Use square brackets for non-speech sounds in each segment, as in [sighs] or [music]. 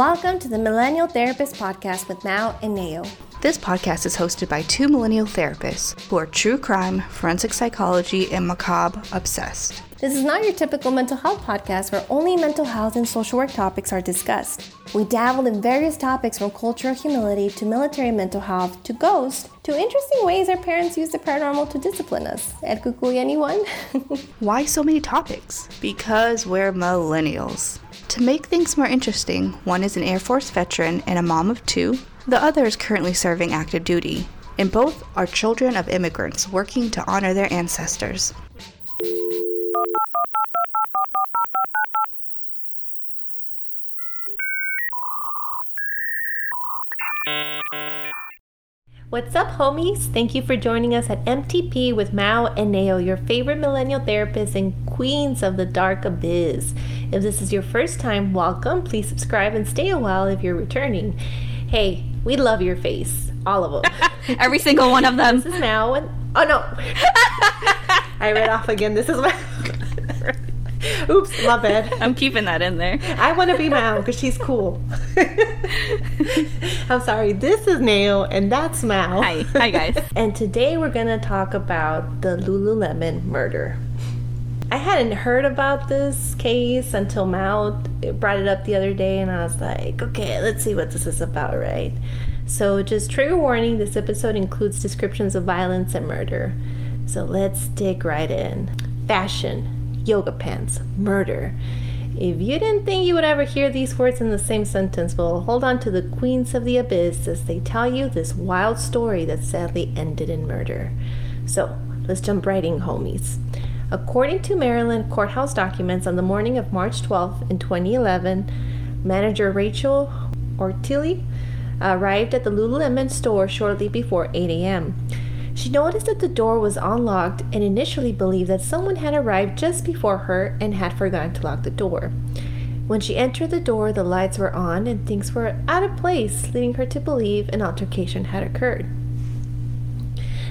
Welcome to the Millennial Therapist Podcast with Mao and Nao. This podcast is hosted by two millennial therapists who are true crime, forensic psychology, and macabre obsessed. This is not your typical mental health podcast where only mental health and social work topics are discussed. We dabbled in various topics from cultural humility to military mental health to ghosts to interesting ways our parents use the paranormal to discipline us. Ed Kukui, anyone? [laughs] Why so many topics? Because we're millennials. To make things more interesting, one is an Air Force veteran and a mom of two. The other is currently serving active duty. And both are children of immigrants working to honor their ancestors. What's up, homies? Thank you for joining us at MTP with Mao and Nao, your favorite millennial therapists and queens of the dark abyss. If this is your first time, welcome. Please subscribe and stay a while if you're returning. Hey, we love your face, all of them. [laughs] Every single one of them. This is Mao and oh no, [laughs] I read off again. This is my. [laughs] [laughs] Oops, my bad. [laughs] I'm keeping that in there. I want to be Mao because she's cool. [laughs] I'm sorry. This is Nao and that's Mao. Hi, hi guys. and today we're gonna talk about the Lululemon murder. I hadn't heard about this case until Mao brought it up the other day, and I was like, okay, let's see what this is about, right? So, just trigger warning this episode includes descriptions of violence and murder. So, let's dig right in. Fashion, yoga pants, murder. If you didn't think you would ever hear these words in the same sentence, well, hold on to the queens of the abyss as they tell you this wild story that sadly ended in murder. So, let's jump right in, homies. According to Maryland courthouse documents, on the morning of March 12th in 2011, manager Rachel Oertli uh, arrived at the Lululemon store shortly before 8 a.m. She noticed that the door was unlocked and initially believed that someone had arrived just before her and had forgotten to lock the door. When she entered the door, the lights were on and things were out of place, leading her to believe an altercation had occurred.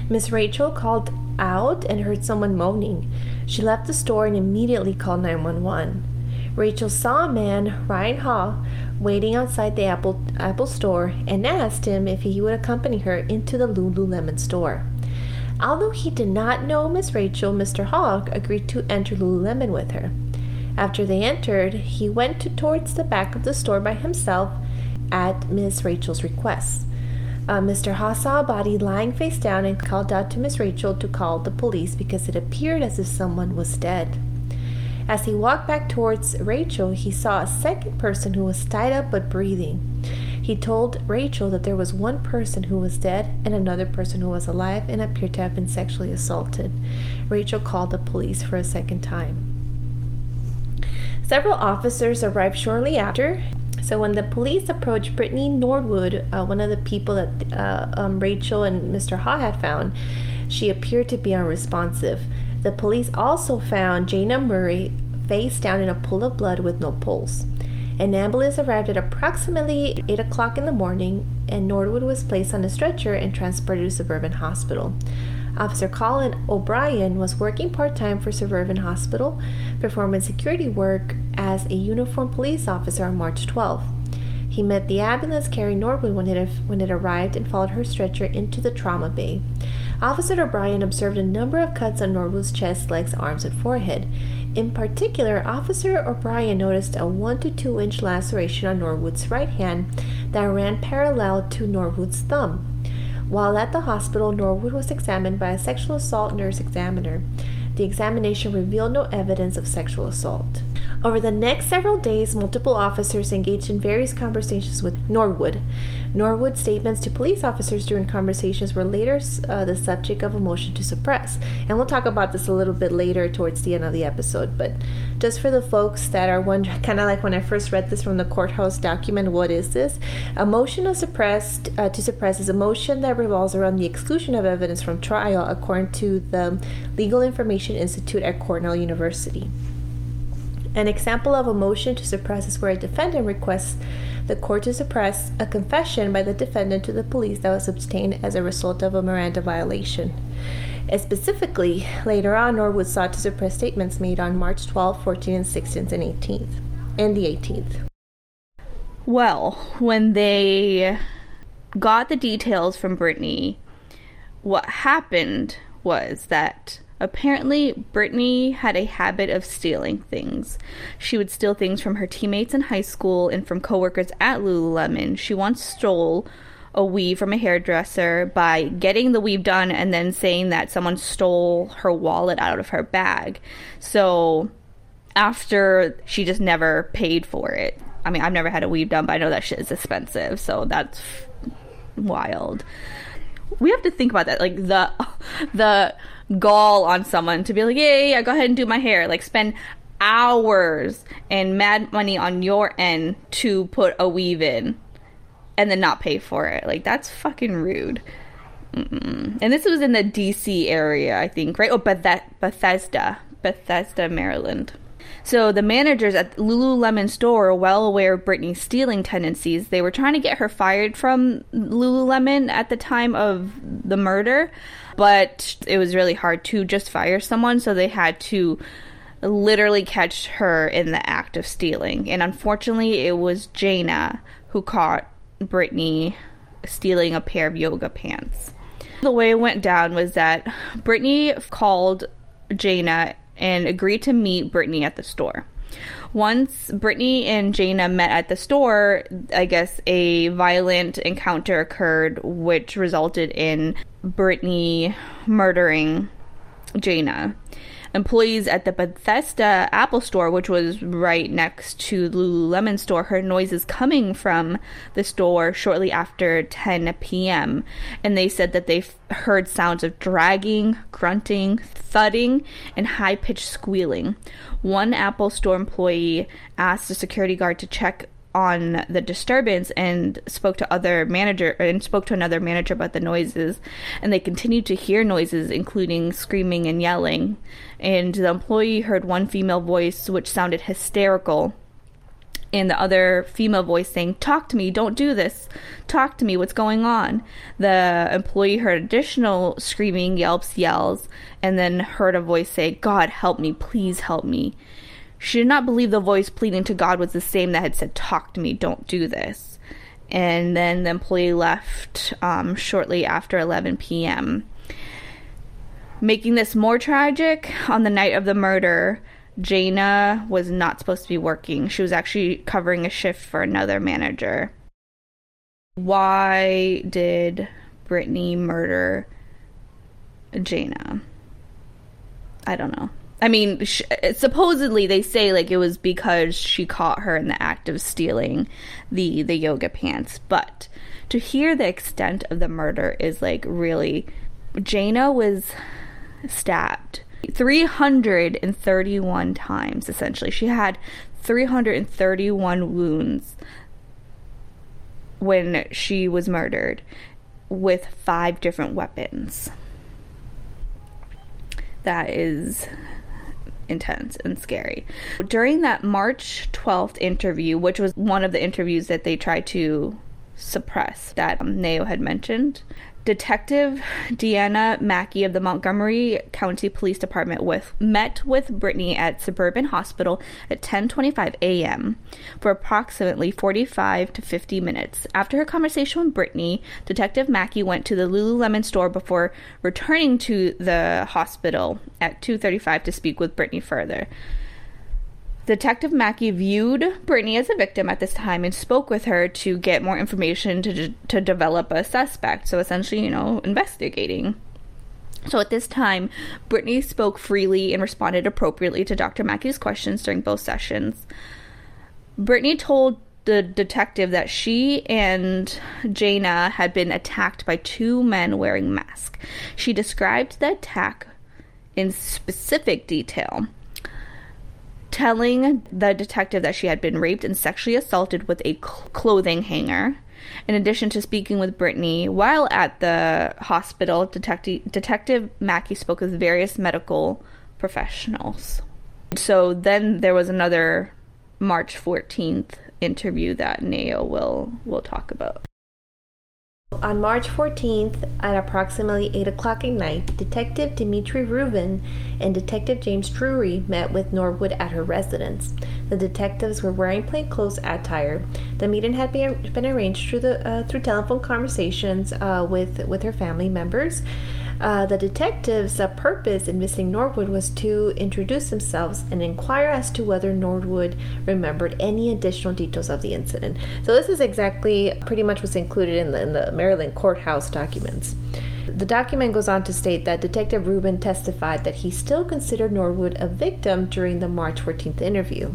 Miss Rachel called out and heard someone moaning. She left the store and immediately called 911. Rachel saw a man, Ryan Hall, waiting outside the Apple, Apple store and asked him if he would accompany her into the Lululemon store. Although he did not know Miss Rachel, Mr. Hogg agreed to enter Lululemon with her. After they entered, he went to, towards the back of the store by himself at Miss Rachel's request. Uh, Mr. Haas saw a body lying face down and called out to Miss Rachel to call the police because it appeared as if someone was dead. As he walked back towards Rachel, he saw a second person who was tied up but breathing. He told Rachel that there was one person who was dead and another person who was alive and appeared to have been sexually assaulted. Rachel called the police for a second time. Several officers arrived shortly after. So when the police approached Brittany Norwood, uh, one of the people that uh, um, Rachel and Mr. Ha had found, she appeared to be unresponsive. The police also found Jayna Murray face down in a pool of blood with no pulse. An ambulance arrived at approximately 8 o'clock in the morning, and Norwood was placed on a stretcher and transported to Suburban Hospital. Officer Colin O'Brien was working part time for Suburban Hospital, performing security work as a uniformed police officer on March 12th. He met the ambulance carrying Norwood when it, when it arrived and followed her stretcher into the trauma bay. Officer O'Brien observed a number of cuts on Norwood's chest, legs, arms, and forehead. In particular, Officer O'Brien noticed a 1 to 2 inch laceration on Norwood's right hand that ran parallel to Norwood's thumb. While at the hospital, Norwood was examined by a sexual assault nurse examiner. The examination revealed no evidence of sexual assault. Over the next several days, multiple officers engaged in various conversations with Norwood. Norwood's statements to police officers during conversations were later uh, the subject of a motion to suppress. And we'll talk about this a little bit later towards the end of the episode. But just for the folks that are wondering, [laughs] kind of like when I first read this from the courthouse document, what is this? A motion to suppress, uh, to suppress is a motion that revolves around the exclusion of evidence from trial, according to the Legal Information Institute at Cornell University. An example of a motion to suppress is where a defendant requests the court to suppress a confession by the defendant to the police that was obtained as a result of a Miranda violation. And specifically, later on, Norwood sought to suppress statements made on March 12, 14, and 16th, and 18th, and the 18th. Well, when they got the details from Brittany, what happened was that apparently Brittany had a habit of stealing things. She would steal things from her teammates in high school and from coworkers at Lululemon. She once stole a weave from a hairdresser by getting the weave done and then saying that someone stole her wallet out of her bag. So after she just never paid for it. I mean, I've never had a weave done, but I know that shit is expensive, so that's wild. We have to think about that, like the the gall on someone to be like, yeah, yeah, yeah, go ahead and do my hair. Like spend hours and mad money on your end to put a weave in and then not pay for it. Like that's fucking rude. Mm-mm. And this was in the DC area, I think, right? Oh, Beth- Bethesda, Bethesda, Maryland. So the managers at Lululemon store are well aware of Brittany's stealing tendencies. They were trying to get her fired from Lululemon at the time of the murder, but it was really hard to just fire someone, so they had to literally catch her in the act of stealing. And unfortunately, it was Jayna who caught Brittany stealing a pair of yoga pants. The way it went down was that Brittany called Jayna and agreed to meet Brittany at the store. Once Brittany and Jayna met at the store, I guess a violent encounter occurred, which resulted in Brittany murdering Jayna. Employees at the Bethesda Apple store, which was right next to Lululemon store, heard noises coming from the store shortly after 10 p.m. And they said that they heard sounds of dragging, grunting, thudding, and high pitched squealing. One Apple store employee asked a security guard to check on the disturbance and spoke to other manager and spoke to another manager about the noises and they continued to hear noises including screaming and yelling and the employee heard one female voice which sounded hysterical and the other female voice saying, Talk to me, don't do this. Talk to me, what's going on? The employee heard additional screaming, yelps, yells, and then heard a voice say, God, help me, please help me. She did not believe the voice pleading to God was the same that had said, Talk to me, don't do this. And then the employee left um, shortly after 11 p.m. Making this more tragic, on the night of the murder, Jayna was not supposed to be working. She was actually covering a shift for another manager. Why did Brittany murder Jayna? I don't know. I mean, supposedly they say like it was because she caught her in the act of stealing the the yoga pants, but to hear the extent of the murder is like really Jayna was stabbed 331 times essentially. She had 331 wounds when she was murdered with five different weapons. That is intense and scary. During that March 12th interview, which was one of the interviews that they tried to suppress that um, had mentioned, Detective Deanna Mackey of the Montgomery County Police Department with met with Brittany at Suburban Hospital at 10:25 a.m. for approximately 45 to 50 minutes. After her conversation with Brittany, Detective Mackey went to the Lululemon store before returning to the hospital at 2:35 to speak with Brittany further. Detective Mackey viewed Brittany as a victim at this time and spoke with her to get more information to, to develop a suspect. So essentially, you know, investigating. So at this time, Brittany spoke freely and responded appropriately to Dr. Mackey's questions during both sessions. Brittany told the detective that she and Jayna had been attacked by two men wearing masks. She described the attack in specific detail telling the detective that she had been raped and sexually assaulted with a cl- clothing hanger. In addition to speaking with Brittany while at the hospital, Detective, Detective Mackey spoke with various medical professionals. So then there was another March 14th interview that Nao will will talk about. On March 14th, at approximately 8 o'clock at night, Detective Dimitri Rubin and Detective James Drury met with Norwood at her residence. The detectives were wearing plainclothes attire. The meeting had been, arranged through the uh, through telephone conversations uh, with with her family members. Uh, the detectives' uh, purpose in missing Norwood was to introduce themselves and inquire as to whether Norwood remembered any additional details of the incident. So this is exactly pretty much what's included in the, in the Maryland courthouse documents. The document goes on to state that Detective Rubin testified that he still considered Norwood a victim during the March 14th interview.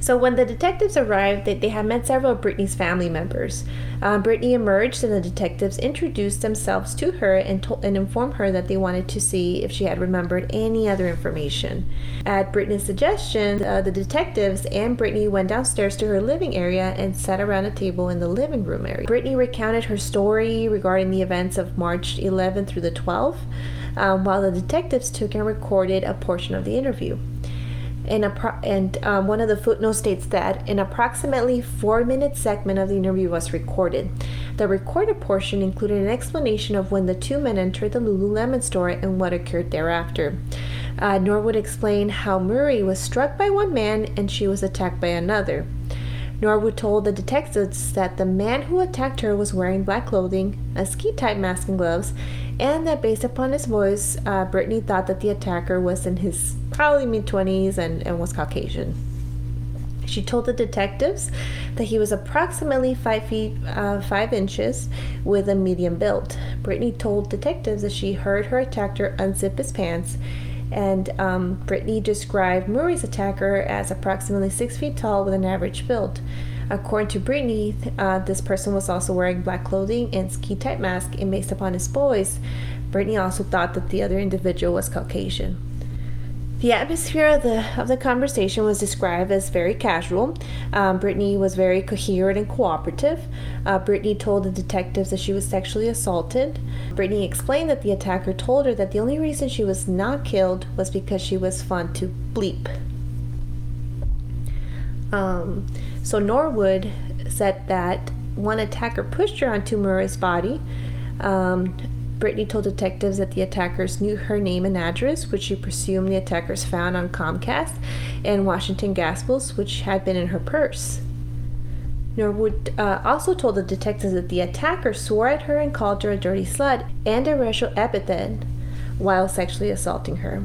So when the detectives arrived, they, they had met several of Brittany's family members. Uh, Brittany emerged, and the detectives introduced themselves to her and, and informed her that they wanted to see if she had remembered any other information. At Brittany's suggestion, uh, the detectives and Brittany went downstairs to her living area and sat around a table in the living room area. Brittany recounted her story regarding the events of March 11th through the 12th, um, while the detectives took and recorded a portion of the interview pro- and um, one of the footnotes states that an approximately four minute segment of the interview was recorded. The recorded portion included an explanation of when the two men entered the Lululemon store and what occurred thereafter. Uh, Norwood explained how Murray was struck by one man and she was attacked by another. Norwood told the detectives that the man who attacked her was wearing black clothing, a ski type mask, and gloves, and that based upon his voice, uh, Brittany thought that the attacker was in his probably mid 20s and, and was Caucasian. She told the detectives that he was approximately five feet uh, five inches with a medium build. Brittany told detectives that she heard her attacker unzip his pants, and um, Brittany described Murray's attacker as approximately six feet tall with an average build. According to Brittany, uh, this person was also wearing black clothing and ski type mask, and based upon his voice, Brittany also thought that the other individual was Caucasian. The atmosphere of the of the conversation was described as very casual. Um, Brittany was very coherent and cooperative. Uh, Brittany told the detectives that she was sexually assaulted. Brittany explained that the attacker told her that the only reason she was not killed was because she was fun to bleep. Um, so Norwood said that one attacker pushed her onto Murray's body. Um, Brittany told detectives that the attackers knew her name and address, which she presumed the attackers found on Comcast and Washington Gas bills, which had been in her purse. Norwood uh, also told the detectives that the attacker swore at her and called her a dirty slut and a racial epithet while sexually assaulting her.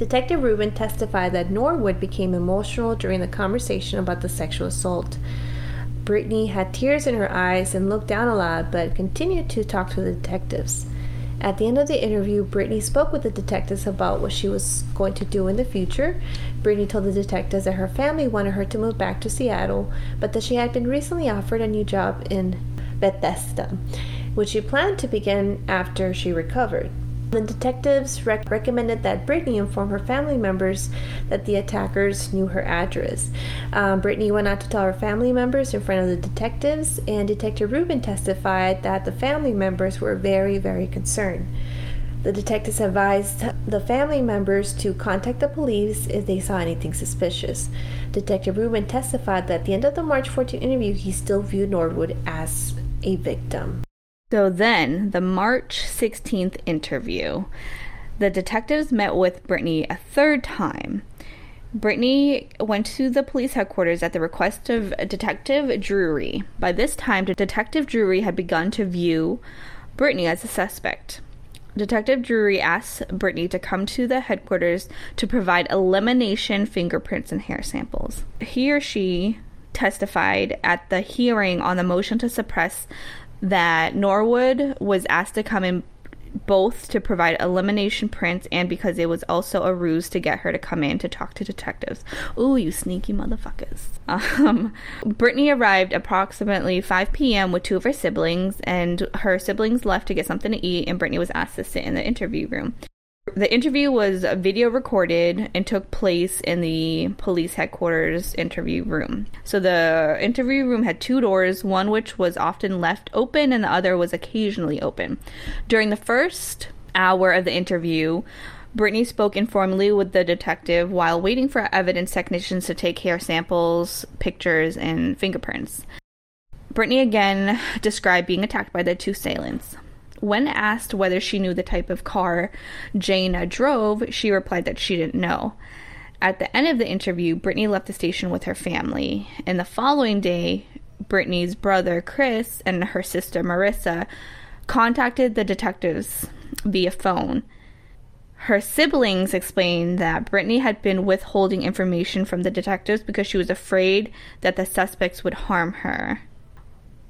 Detective Rubin testified that Norwood became emotional during the conversation about the sexual assault. Brittany had tears in her eyes and looked down a lot, but continued to talk to the detectives. At the end of the interview, Brittany spoke with the detectives about what she was going to do in the future. Brittany told the detectives that her family wanted her to move back to Seattle, but that she had been recently offered a new job in Bethesda, which she planned to begin after she recovered. The detectives rec- recommended that Brittany inform her family members that the attackers knew her address. Um, Brittany went out to tell her family members in front of the detectives, and Detective Rubin testified that the family members were very, very concerned. The detectives advised the family members to contact the police if they saw anything suspicious. Detective Rubin testified that at the end of the March 14 interview, he still viewed Norwood as a victim. So then, the March 16th interview, the detectives met with Brittany a third time. Brittany went to the police headquarters at the request of Detective Drury. By this time, Detective Drury had begun to view Brittany as a suspect. Detective Drury asked Brittany to come to the headquarters to provide elimination fingerprints and hair samples. He or she testified at the hearing on the motion to suppress that Norwood was asked to come in both to provide elimination prints and because it was also a ruse to get her to come in to talk to detectives. Ooh, you sneaky motherfuckers. [laughs] Um, Brittany arrived approximately 5 p.m. with two of her siblings, and her siblings left to get something to eat, and Brittany was asked to sit in the interview room. The interview was video recorded and took place in the police headquarters interview room. So the interview room had two doors, one which was often left open and the other was occasionally open. During the first hour of the interview, Brittany spoke informally with the detective while waiting for evidence technicians to take hair samples, pictures, and fingerprints. Brittany again described being attacked by the two assailants. When asked whether she knew the type of car Jayna drove, she replied that she didn't know. At the end of the interview, Brittany left the station with her family. And the following day, Brittany's brother Chris and her sister Marissa contacted the detectives via phone. Her siblings explained that Brittany had been withholding information from the detectives because she was afraid that the suspects would harm her.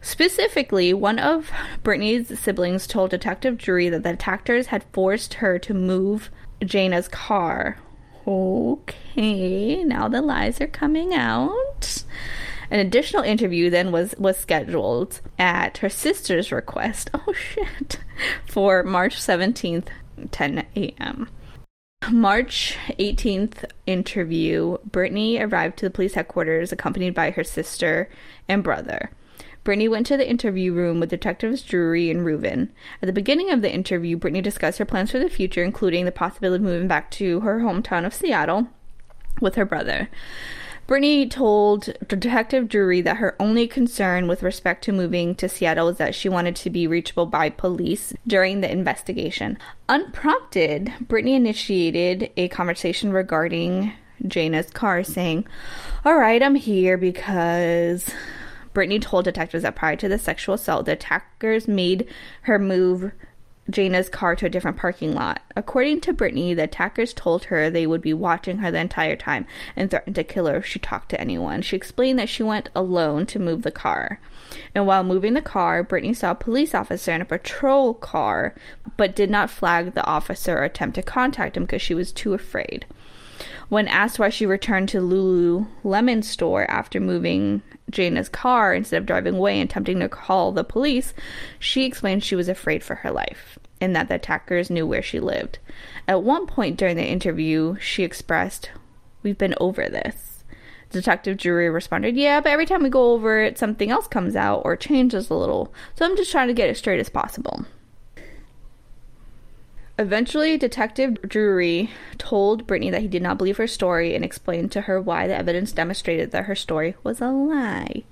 Specifically, one of Brittany's siblings told Detective Drury that the attackers had forced her to move Jayna's car. Okay, now the lies are coming out. An additional interview then was was scheduled at her sister's request. [laughs] Oh shit. For March 17th, 10 a.m. March 18th interview, Brittany arrived to the police headquarters accompanied by her sister and brother. Brittany went to the interview room with detectives Drury and Reuben. At the beginning of the interview, Brittany discussed her plans for the future, including the possibility of moving back to her hometown of Seattle with her brother. Brittany told Detective Drury that her only concern with respect to moving to Seattle was that she wanted to be reachable by police during the investigation. Unprompted, Brittany initiated a conversation regarding Jayna's car, saying, All right, I'm here because Brittany told detectives that prior to the sexual assault, the attackers made her move Jayna's car to a different parking lot. According to Brittany, the attackers told her they would be watching her the entire time and threatened to kill her if she talked to anyone. She explained that she went alone to move the car. And while moving the car, Brittany saw a police officer in a patrol car, but did not flag the officer or attempt to contact him because she was too afraid. When asked why she returned to Lululemon store after moving Jayna's car instead of driving away and attempting to call the police, she explained she was afraid for her life and that the attackers knew where she lived. At one point during the interview, she expressed, We've been over this. Detective Drury responded, Yeah, but every time we go over it, something else comes out or changes a little. So I'm just trying to get it straight as possible. Eventually, Detective Drury told Brittany that he did not believe her story and explained to her why the evidence demonstrated that her story was a lie.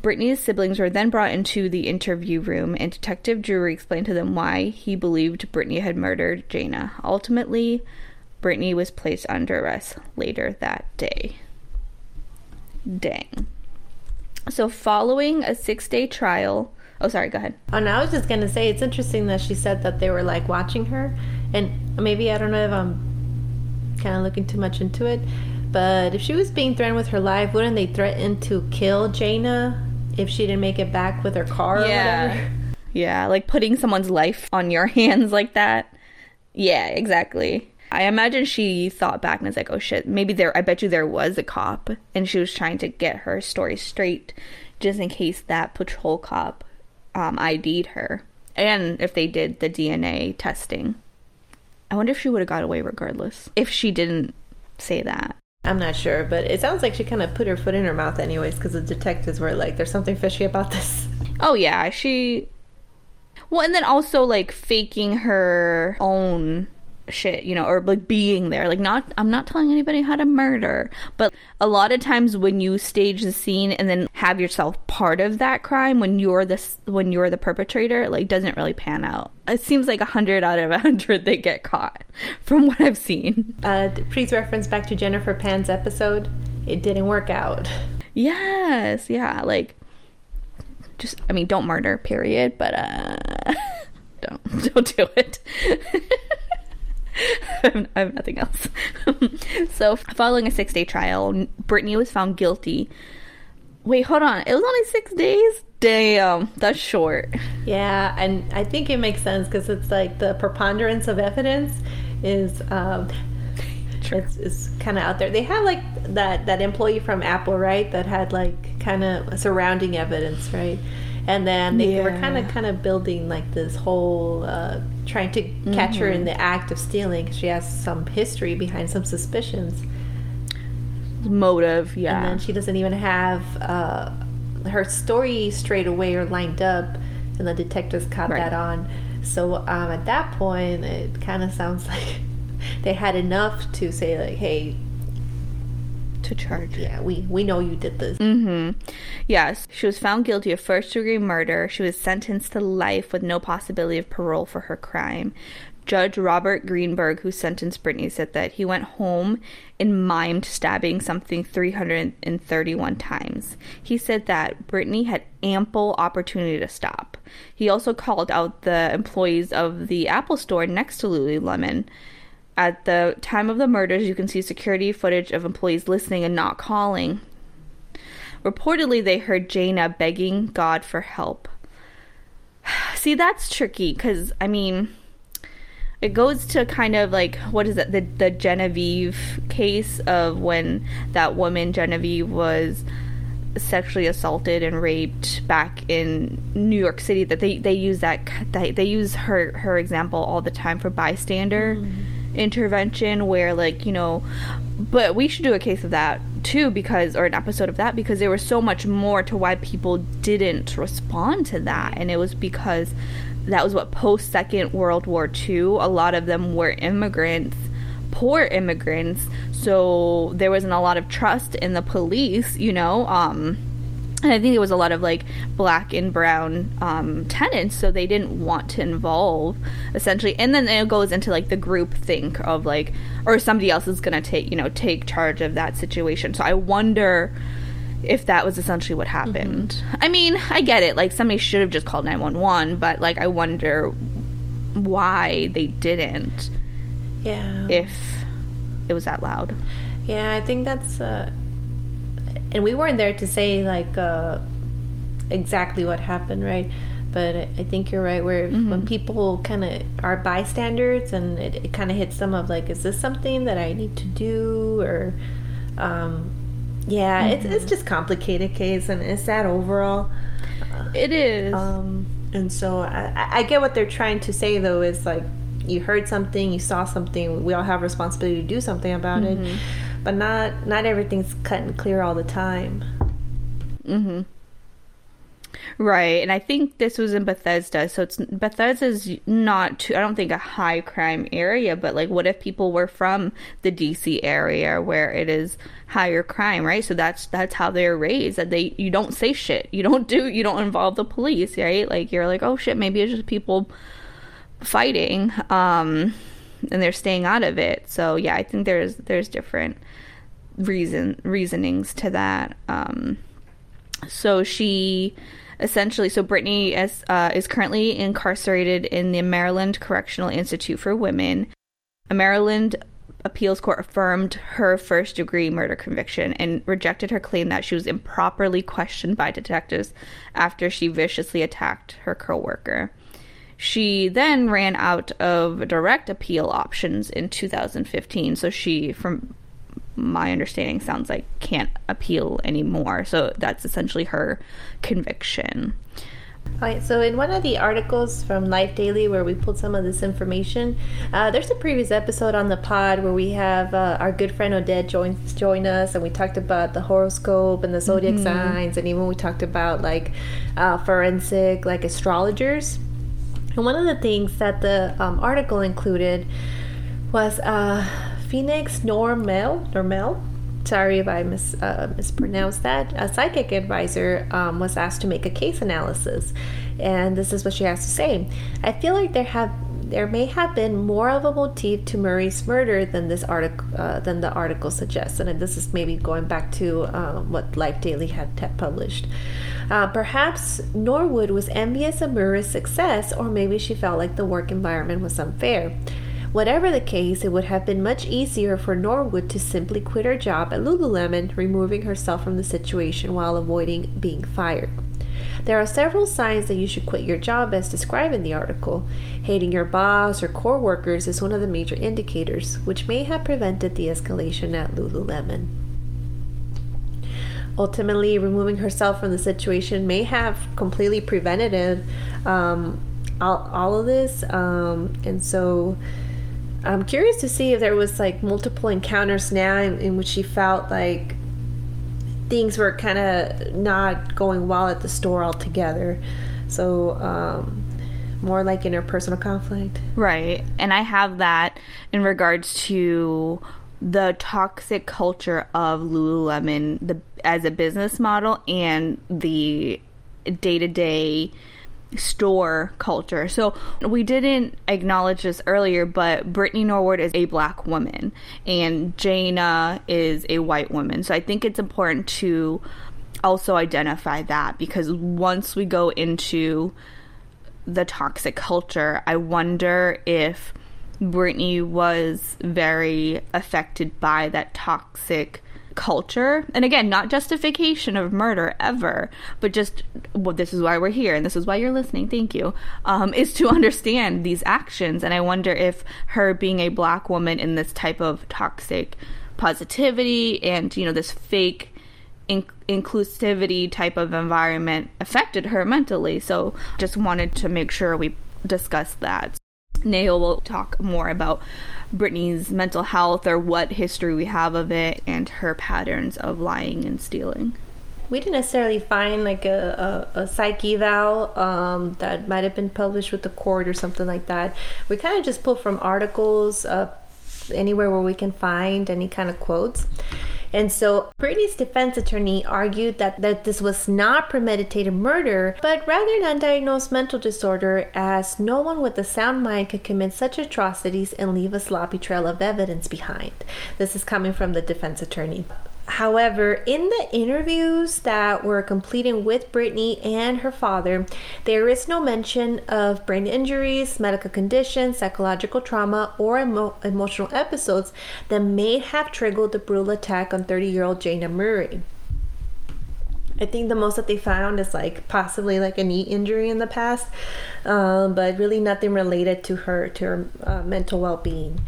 Brittany's siblings were then brought into the interview room, and Detective Drury explained to them why he believed Brittany had murdered Jayna. Ultimately, Brittany was placed under arrest later that day. Dang. So, following a six day trial, Oh, sorry. Go ahead. Oh, no, I was just gonna say it's interesting that she said that they were like watching her, and maybe I don't know if I'm kind of looking too much into it, but if she was being threatened with her life, wouldn't they threaten to kill Jayna if she didn't make it back with her car? Yeah. Yeah, like putting someone's life on your [laughs] hands like that. Yeah, exactly. I imagine she thought back and was like, oh shit, maybe there, I bet you there was a cop and she was trying to get her story straight just in case that patrol cop um, ID'd her, and if they did the DNA testing. I wonder if she would have got away regardless if she didn't say that. I'm not sure, but it sounds like she kind of put her foot in her mouth, anyways, because the detectives were like, "There's something fishy about this." Oh yeah, she. Well, and then also like faking her own shit, you know, or like being there. Like not I'm not telling anybody how to murder, but a lot of times when you stage the scene and then have yourself part of that crime when you're the when you're the perpetrator, like doesn't really pan out. It seems like a 100 out of a 100 they get caught [laughs] from what I've seen. Uh please reference back to Jennifer Pan's episode. It didn't work out. Yes, yeah, like just I mean, don't murder, period, but uh [laughs] don't [laughs] don't do it. [laughs] I have nothing else. [laughs] so, following a six day trial, Brittany was found guilty. Wait, hold on. It was only six days? Damn, that's short. Yeah, and I think it makes sense because it's like the preponderance of evidence is um, it's, it's kind of out there. They have like that that employee from Apple, right? That had like kind of surrounding evidence, right? And then they yeah. were kind of kind of building like this whole uh, trying to mm-hmm. catch her in the act of stealing she has some history behind some suspicions motive yeah and then she doesn't even have uh, her story straight away or lined up and the detectives caught right. that on so um, at that point it kind of sounds [laughs] like they had enough to say like hey to charge. Yeah, we we know you did this. Mm-hmm. Yes, she was found guilty of first degree murder. She was sentenced to life with no possibility of parole for her crime. Judge Robert Greenberg, who sentenced Brittany, said that he went home and mimed stabbing something 331 times. He said that Brittany had ample opportunity to stop. He also called out the employees of the Apple store next to Lululemon. At the time of the murders, you can see security footage of employees listening and not calling. Reportedly, they heard Jayna begging God for help. [sighs] See, that's tricky because, I mean, it goes to kind of like what is it the the Genovese case of when that woman Genovese was sexually assaulted and raped back in New York City that they they use that they, they use her her example all the time for bystander mm. Intervention where like you know but we should do a case of that too because or an episode of that because there was so much more to why people didn't respond to that and it was because that was what post Second World War II. A lot of them were immigrants, poor immigrants. So there wasn't a lot of trust in the police, you know. Um, and I think it was a lot of like black and brown um, tenants, so they didn't want to involve essentially. And then it goes into like the group think of like, or somebody else is gonna take you know take charge of that situation. So I wonder if that was essentially what happened. Mm-hmm. I mean, I get it. Like somebody should have just called 911, but like I wonder why they didn't. Yeah. If it was that loud. Yeah, I think that's uh and we weren't there to say like uh exactly what happened, right? But I think you're right. Where mm-hmm. when people kind of are bystanders, and it, it kind of hits them of like, is this something that I need to do, or um, yeah, mm-hmm. it's it's just complicated case, and it's that overall. It is. Um, and so I, I get what they're trying to say though is like you heard something, you saw something. We all have responsibility to do something about mm-hmm. it, but not not everything's cut and clear all the time. Mm-hmm. Right, and I think this was in Bethesda, so it's Bethesda's not too. I don't think a high crime area, but like, what if people were from the DC area where it is higher crime, right? So that's that's how they're raised. That they you don't say shit, you don't do, you don't involve the police, right? Like you're like, oh shit, maybe it's just people fighting, um, and they're staying out of it. So yeah, I think there's there's different reason reasonings to that. Um, so she essentially, so Brittany is, uh, is currently incarcerated in the Maryland Correctional Institute for Women. A Maryland appeals court affirmed her first degree murder conviction and rejected her claim that she was improperly questioned by detectives after she viciously attacked her coworker. She then ran out of direct appeal options in 2015, so she, from my understanding sounds like can't appeal anymore. So that's essentially her conviction. All right, so in one of the articles from Life Daily where we pulled some of this information, uh, there's a previous episode on the pod where we have uh, our good friend Odette join join us, and we talked about the horoscope and the zodiac mm-hmm. signs, and even we talked about like uh, forensic like astrologers. And one of the things that the um, article included was uh, Phoenix Normel, Normel, sorry if I mis, uh, mispronounced that, a psychic advisor um, was asked to make a case analysis. And this is what she has to say. I feel like there have there may have been more of a motif to Murray's murder than this article uh, than the article suggests, and this is maybe going back to uh, what Life Daily had published. Uh, perhaps Norwood was envious of Murray's success, or maybe she felt like the work environment was unfair. Whatever the case, it would have been much easier for Norwood to simply quit her job at Lululemon, removing herself from the situation while avoiding being fired. There are several signs that you should quit your job as described in the article. Hating your boss or core workers is one of the major indicators, which may have prevented the escalation at Lululemon. Ultimately, removing herself from the situation may have completely prevented um, all, all of this. Um, and so I'm curious to see if there was like multiple encounters now in, in which she felt like things were kind of not going well at the store altogether. So, um, more like interpersonal conflict. Right. And I have that in regards to the toxic culture of Lululemon the as a business model and the day-to-day store culture. So we didn't acknowledge this earlier, but Brittany Norwood is a black woman and Jayna is a white woman. So I think it's important to also identify that because once we go into the toxic culture, I wonder if Brittany was very affected by that toxic culture. And again, not justification of murder ever, but just well, this is why we're here and this is why you're listening. Thank you. Um, is to [laughs] understand these actions. And I wonder if her being a black woman in this type of toxic positivity and, you know, this fake in- inclusivity type of environment affected her mentally. So just wanted to make sure we discuss that. Nail will talk more about Brittany's mental health or what history we have of it and her patterns of lying and stealing. We didn't necessarily find like a, a, a psych eval um, that might have been published with the court or something like that. We kind of just pulled from articles, uh, anywhere where we can find any kind of quotes. And so Brittany's defense attorney argued that, that this was not premeditated murder, but rather an undiagnosed mental disorder, as no one with a sound mind could commit such atrocities and leave a sloppy trail of evidence behind. This is coming from the defense attorney. However, in the interviews that were completed with Brittany and her father, there is no mention of brain injuries, medical conditions, psychological trauma, or emo- emotional episodes that may have triggered the brutal attack on 30 year old Jayna Murray. I think the most that they found is like possibly like a knee injury in the past, um, but really nothing related to her to her uh, mental well being.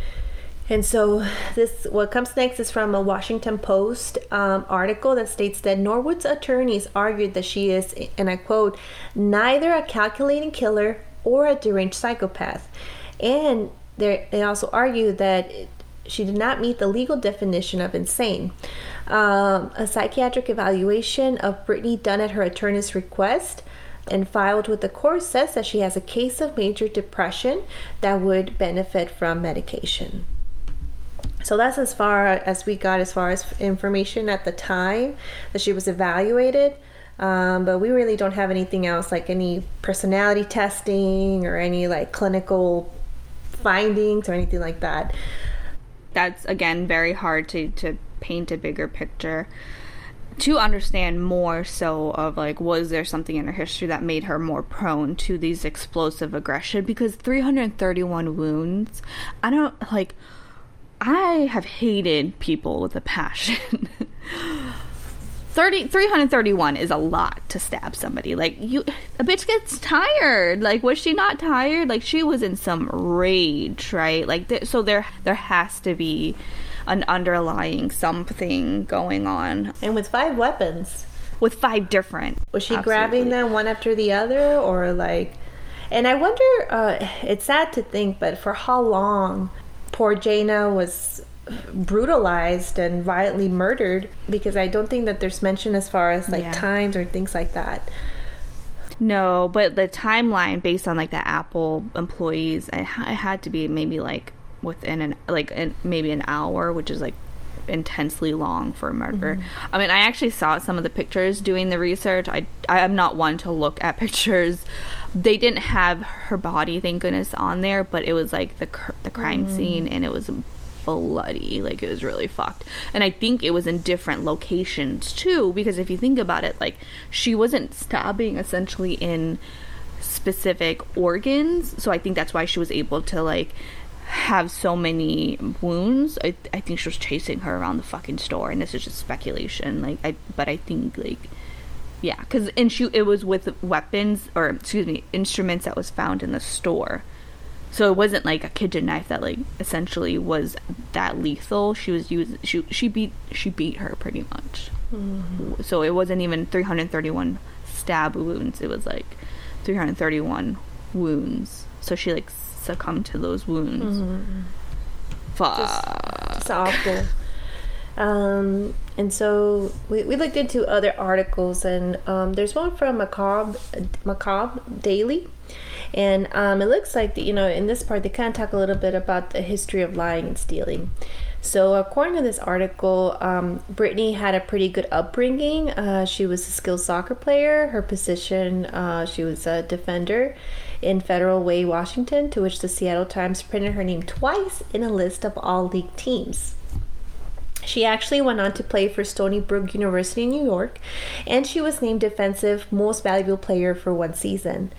And so, this what comes next is from a Washington Post um, article that states that Norwood's attorneys argued that she is, and I quote, neither a calculating killer or a deranged psychopath. And they also argue that she did not meet the legal definition of insane. Um, a psychiatric evaluation of Brittany done at her attorney's request and filed with the court says that she has a case of major depression that would benefit from medication. So that's as far as we got as far as information at the time that she was evaluated. Um, but we really don't have anything else like any personality testing or any like clinical findings or anything like that. That's again very hard to, to paint a bigger picture to understand more so of like was there something in her history that made her more prone to these explosive aggression because 331 wounds i don't like I have hated people with a passion. [laughs] 30, 331 is a lot to stab somebody. Like you a bitch gets tired. Like was she not tired? Like she was in some rage, right? Like th- so there there has to be an underlying something going on. And with five weapons, with five different. Was she absolutely. grabbing them one after the other or like and I wonder uh, it's sad to think but for how long poor Jayna was brutalized and violently murdered because I don't think that there's mention as far as like yeah. times or things like that. No, but the timeline based on like the Apple employees, it, it had to be maybe like within an like an, maybe an hour, which is like intensely long for a murder. Mm-hmm. I mean, I actually saw some of the pictures doing the research. I I am not one to look at [laughs] pictures they didn't have her body, thank goodness, on there, but it was like the the crime mm. scene, and it was bloody. Like it was really fucked. And I think it was in different locations too, because if you think about it, like she wasn't stabbing essentially in specific organs, so I think that's why she was able to like have so many wounds. I, I think she was chasing her around the fucking store, and this is just speculation. Like I, but I think like yeah, because and she it was with weapons or excuse me instruments that was found in the store, so it wasn't like a kitchen knife that like essentially was that lethal. She was using she she beat she beat her pretty much. Mm-hmm. So it wasn't even 331 stab wounds. It was like 331 wounds. So she like succumbed to those wounds. Mm-hmm. Fuck. Just, just awful. Um, and so we, we looked into other articles, and um, there's one from Macabre, Macabre Daily. And um, it looks like, you know, in this part, they kind of talk a little bit about the history of lying and stealing. So, according to this article, um, Brittany had a pretty good upbringing. Uh, she was a skilled soccer player. Her position, uh, she was a defender in Federal Way, Washington, to which the Seattle Times printed her name twice in a list of all league teams. She actually went on to play for Stony Brook University in New York, and she was named Defensive Most Valuable Player for one season.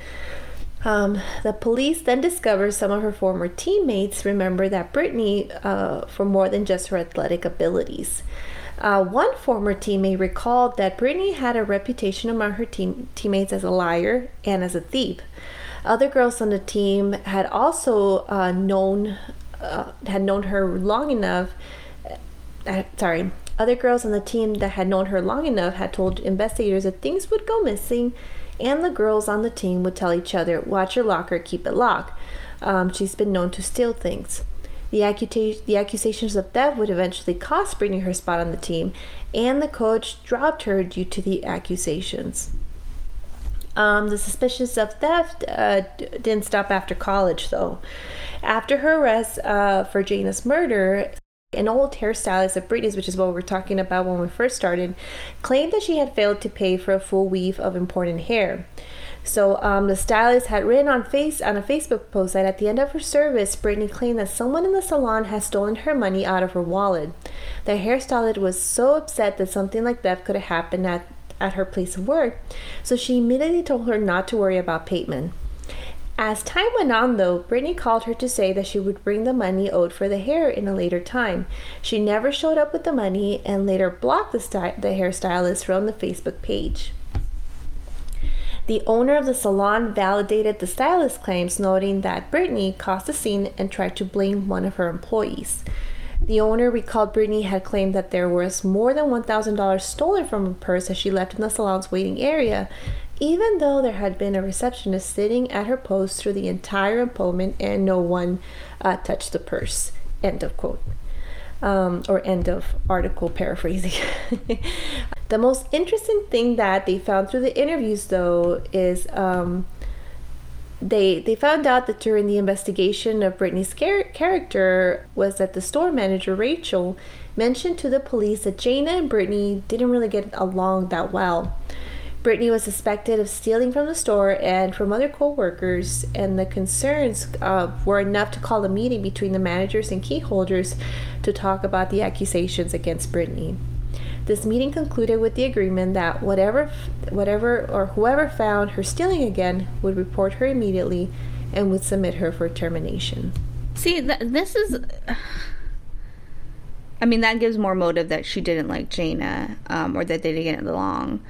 Um, the police then discovered some of her former teammates remember that Brittany uh, for more than just her athletic abilities. Uh, one former teammate recalled that Brittany had a reputation among her team- teammates as a liar and as a thief. Other girls on the team had also uh, known uh, had known her long enough. Uh, sorry, other girls on the team that had known her long enough had told investigators that things would go missing and the girls on the team would tell each other, Watch your locker, keep it locked. Um, she's been known to steal things. The, the accusations of theft would eventually cost Brittany her spot on the team, and the coach dropped her due to the accusations. Um, the suspicions of theft uh, d- didn't stop after college, though. After her arrest uh, for Jayna's murder, an old hairstylist of Brittany's, which is what we were talking about when we first started, claimed that she had failed to pay for a full weave of important hair. So um, the stylist had written on face on a Facebook post that at the end of her service, Brittany claimed that someone in the salon had stolen her money out of her wallet. The hairstylist was so upset that something like that could have happened at, at her place of work, so she immediately told her not to worry about payment. As time went on, though, Brittany called her to say that she would bring the money owed for the hair in a later time. She never showed up with the money and later blocked the, sty- the hairstylist from the Facebook page. The owner of the salon validated the stylist's claims, noting that Brittany caused the scene and tried to blame one of her employees. The owner recalled Brittany had claimed that there was more than $1,000 stolen from her purse as she left in the salon's waiting area, even though there had been a receptionist sitting at her post through the entire appointment and no one uh, touched the purse. End of quote. Um, or end of article paraphrasing. [laughs] the most interesting thing that they found through the interviews, though, is um, they they found out that during the investigation of Brittany's char- character was that the store manager Rachel mentioned to the police that Jayna and Brittany didn't really get along that well. Brittany was suspected of stealing from the store and from other co-workers, and the concerns uh, were enough to call a meeting between the managers and key holders to talk about the accusations against Brittany. This meeting concluded with the agreement that whatever, whatever or whoever found her stealing again would report her immediately and would submit her for termination. See, th- this is. I mean, that gives more motive that she didn't like Jayna, um, or that they didn't get along.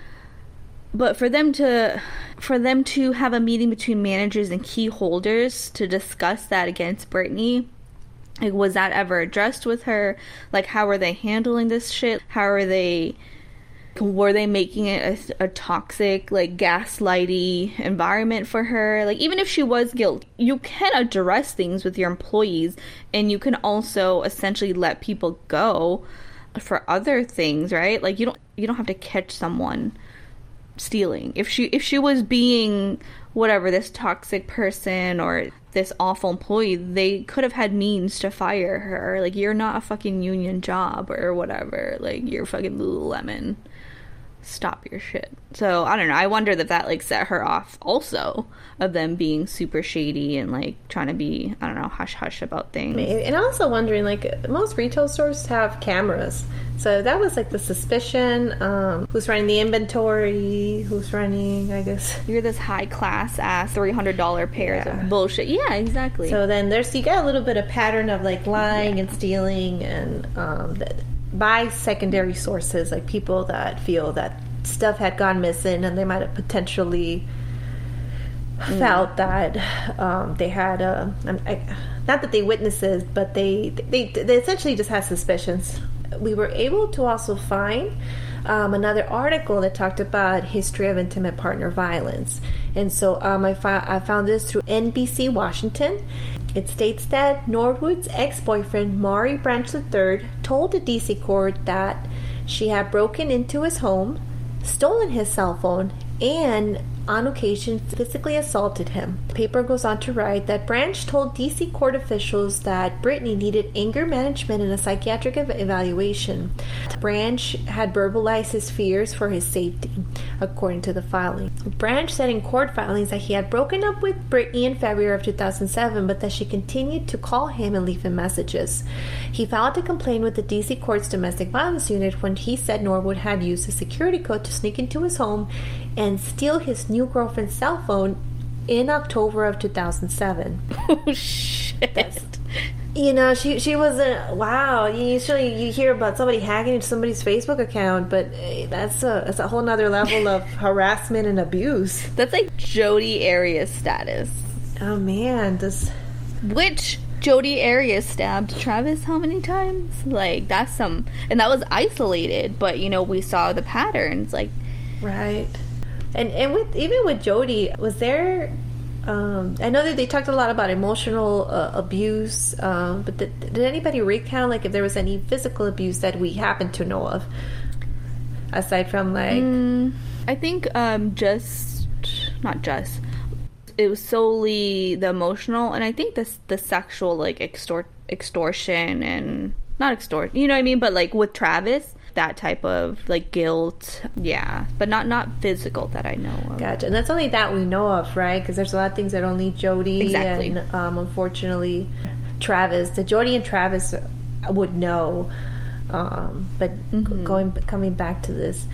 But for them to, for them to have a meeting between managers and key holders to discuss that against Brittany, like, was that ever addressed with her? Like, how are they handling this shit? How are they? Were they making it a, a toxic, like gaslighty environment for her? Like, even if she was guilty, you can address things with your employees, and you can also essentially let people go for other things, right? Like, you don't you don't have to catch someone stealing. If she if she was being whatever this toxic person or this awful employee, they could have had means to fire her. Like you're not a fucking union job or whatever. Like you're fucking Lululemon. Stop your shit. So I don't know. I wonder that that like set her off also of them being super shady and like trying to be I don't know hush hush about things. And also wondering like most retail stores have cameras, so that was like the suspicion. Um, who's running the inventory? Who's running? I guess you're this high class ass three hundred dollar pairs Yeah. of bullshit. Yeah, exactly. So then there's you get a little bit of pattern of like lying and stealing and um, that by secondary sources, like people that feel that stuff had gone missing and they might have potentially felt that um, they had a I, not that they witnesses, but they, they they essentially just had suspicions. We were able to also find um, another article that talked about history of intimate partner violence, and so um, I, fo- I found this through NBC Washington. It states that Norwood's ex-boyfriend Maury Branch III told the DC court that she had broken into his home, stolen his cell phone, and on occasion physically assaulted him. The paper goes on to write that Branch told DC court officials that Brittany needed anger management and a psychiatric evaluation. Branch had verbalized his fears for his safety, according to the filing. Branch said in court filings that he had broken up with Brittany in February of 2007, but that she continued to call him and leave him messages. He filed a complaint with the DC Court's domestic violence unit when he said Norwood had used a security code to sneak into his home and steal his new girlfriend's cell phone in October of 2007. [laughs] Oh shit. You know, she she wasn't. Wow, usually you hear about somebody hacking into somebody's Facebook account, but eh, that's a that's a whole nother level of [laughs] harassment and abuse. That's like Jodi Arias status. Oh man, this Which Jodi Arias stabbed Travis how many times? Like that's some and that was isolated, but you know, we saw the patterns like right. And and with even with Jodi, was there? Um, I know that they talked a lot about emotional uh, abuse, um, but did, did anybody recount like if there was any physical abuse that we happen to know of, aside from like? Mm, I think um just not just it was solely the emotional and I think this the sexual like extort extortion and not extort you know what I mean but like with Travis that type of like guilt yeah but not not physical that I know of Gotcha, and that's only that we know of, right? Because there's a lot of things that only Jodi Exactly. and um, unfortunately Travis, the Jodi and Travis would know. Um, but g- going coming back to this,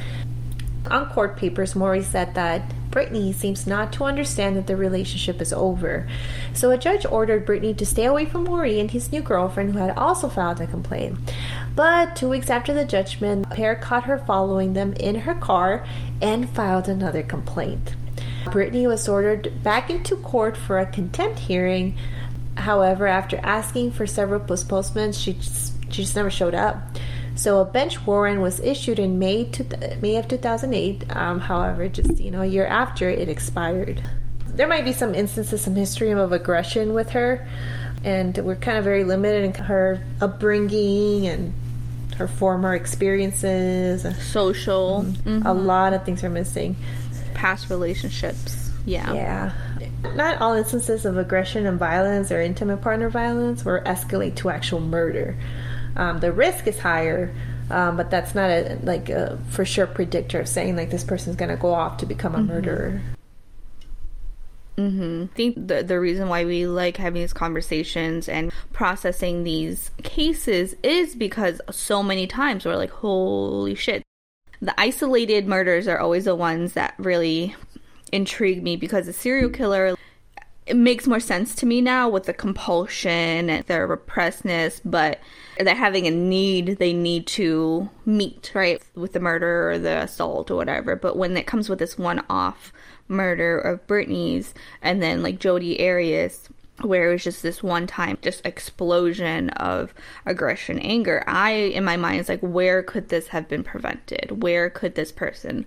on court papers, Maury said that Brittany seems not to understand that the relationship is over. So a judge ordered Brittany to stay away from Maury and his new girlfriend, who had also filed a complaint. But two weeks after the judgment, the pair caught her following them in her car and filed another complaint. Brittany was ordered back into court for a contempt hearing. However, after asking for several postponements, she just, she just never showed up. So a bench warrant was issued in May to May of 2008. Um, however, just you know, a year after it expired. There might be some instances, some history of aggression with her, and we're kind of very limited in her upbringing and her former experiences. social mhm, A lot of things are missing. past relationships yeah Yeah. Not all instances of aggression and violence or intimate partner violence will escalate to actual murder. Um, the risk is higher, um, but that's not a like a for sure predictor of saying like this person's going to go off to become a murderer. Mm-hmm. I think the the reason why we like having these conversations and processing these cases is because so many times we're like, holy shit. The isolated murders are always the ones that really intrigue me because a serial killer it makes more sense to me now with the compulsion and their repressedness, but they're having a need they need to meet, right? With the murder or the assault or whatever. But when it comes with this one off murder of Brittany's and then like Jodi Arias, where it was just this one time just explosion of aggression anger i in my mind is like where could this have been prevented where could this person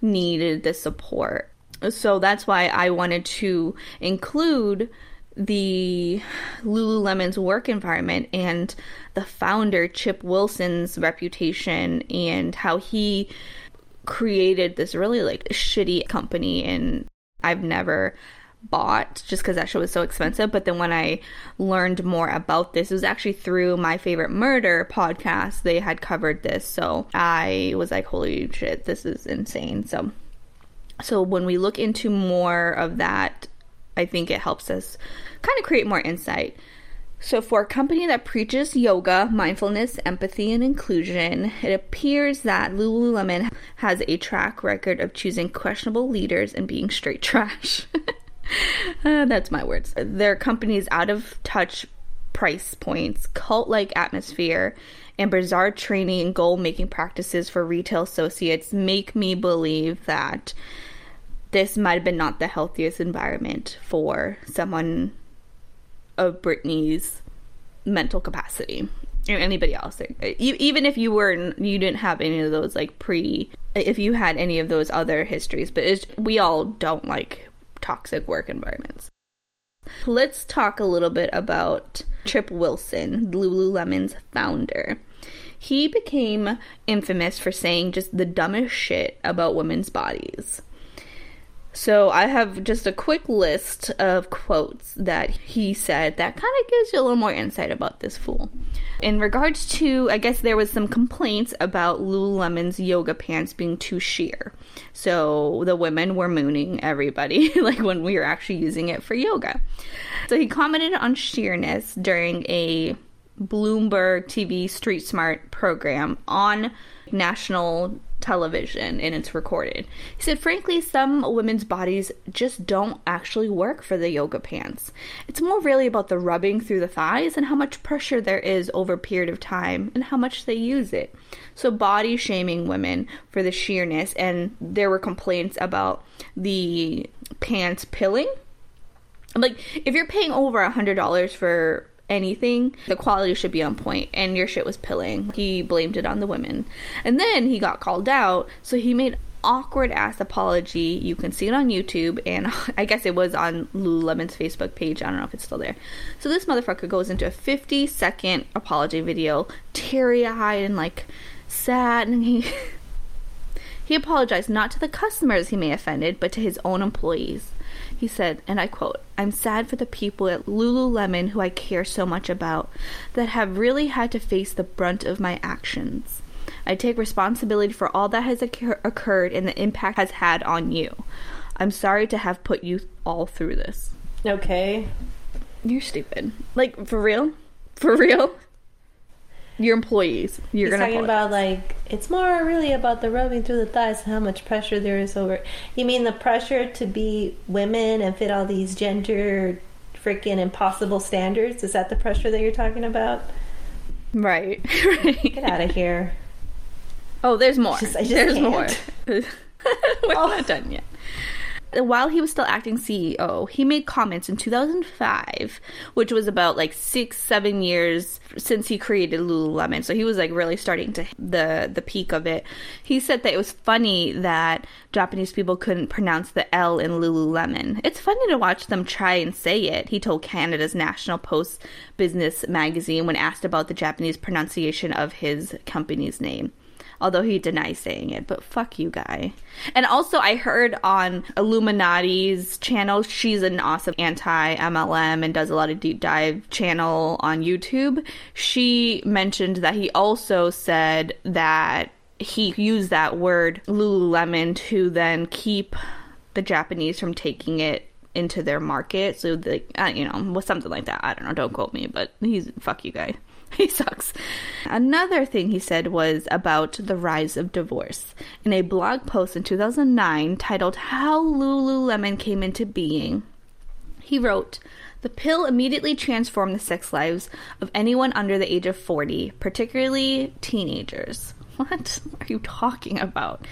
needed the support so that's why i wanted to include the lululemon's work environment and the founder chip wilson's reputation and how he created this really like shitty company and i've never bought just because that show was so expensive. But then when I learned more about this, it was actually through my favorite murder podcast. They had covered this, so I was like, "Holy shit, this is insane!" So, so when we look into more of that, I think it helps us kind of create more insight. So, for a company that preaches yoga, mindfulness, empathy, and inclusion, it appears that Lululemon has a track record of choosing questionable leaders and being straight [laughs] trash. [laughs] Uh, that's my words. Their company's out of touch price points, cult like atmosphere, and bizarre training and goal making practices for retail associates make me believe that this might have been not the healthiest environment for someone of Brittany's mental capacity or anybody else even if you were you didn't have any of those like pre if you had any of those other histories but we all don't like toxic work environments let's talk a little bit about Chip Wilson, Lululemon's founder. He became infamous for saying just the dumbest shit about women's bodies. So I have just a quick list of quotes that he said that kind of gives you a little more insight about this fool. In regards to, I guess there was some complaints about Lululemon's yoga pants being too sheer. So the women were mooning everybody, [laughs] like when we were actually using it for yoga. So he commented on sheerness during a Bloomberg TV Street Smart program on national television and it's recorded. He said, frankly, some women's bodies just don't actually work for the yoga pants. It's more really about the rubbing through the thighs and how much pressure there is over a period of time and how much they use it. So, body shaming women for the sheerness, and there were complaints about the pants pilling. Like, if you're paying over a $100 for anything, the quality should be on point, and your shit was pilling. He blamed it on the women. And then he got called out, so he made awkward ass apology. You can see it on YouTube, and [laughs] I guess it was on Lululemon's Facebook page. I don't know if it's still there. So this motherfucker goes into a 50 second apology video, teary eyed and like sad, and he. [laughs] he apologized not to the customers he may have offended, but to his own employees. He said, and I quote, I'm sad for the people at Lululemon who I care so much about that have really had to face the brunt of my actions. I take responsibility for all that has occur- occurred and the impact has had on you. I'm sorry to have put you all through this. Okay. You're stupid. Like, for real? For real? Your employees. You're He's talking about like it's more really about the rubbing through the thighs and how much pressure there is over. You mean the pressure to be women and fit all these gender freaking impossible standards? Is that the pressure that you're talking about? right. [laughs] right. Get out of here. Oh, there's more. Just- there's can't. more. [laughs] We're not oh. done yet. While he was still acting CEO, he made comments in 2005, which was about like six, seven years since he created Lululemon. So he was like really starting to the the peak of it. He said that it was funny that Japanese people couldn't pronounce the L in Lululemon. It's funny to watch them try and say it. He told Canada's National Post Business magazine when asked about the Japanese pronunciation of his company's name although he denies saying it. But fuck you, guy. And also, I heard on iilluminaughtii's channel, she's an awesome anti MLM and does a lot of deep dive channel on YouTube. She mentioned that he also said that he used that word Lululemon to then keep the Japanese from taking it into their market. So, the, uh, you know, something like that. I don't know. Don't quote me, but he's fuck you, guy. [laughs] He sucks. Another thing he said was about the rise of divorce. In a blog post in 2009 titled How Lululemon Came into Being, he wrote, The pill immediately transformed the sex lives of anyone under the age of 40, particularly teenagers. [laughs] What are you talking about?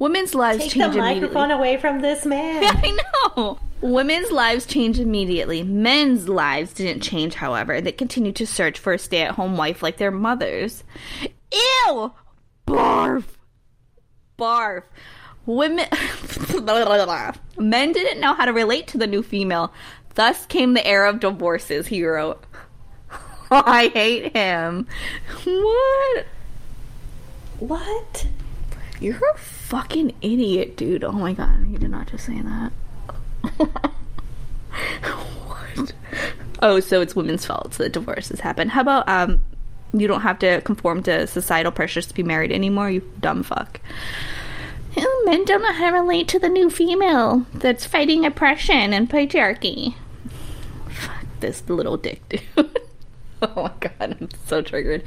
Women's lives Take the change immediately. microphone away from this man. [laughs] I know. Women's lives changed immediately. Men's lives didn't change, however. They continued to search for a stay at home wife like their mothers. Ew! Barf! Barf. Women. [laughs] Men didn't know how to relate to the new female. Thus came the era of divorces, he wrote. [laughs] I hate him. What? What? You're a fucking idiot, dude. Oh my god, you did not just say that. what? [laughs] Oh, so it's women's fault that divorces happen. How about um you don't have to conform to societal pressures to be married anymore, you dumb fuck. Oh, men don't know how to relate to the new female that's fighting oppression and patriarchy. Fuck this little dick dude. [laughs] Oh my god, I'm so triggered.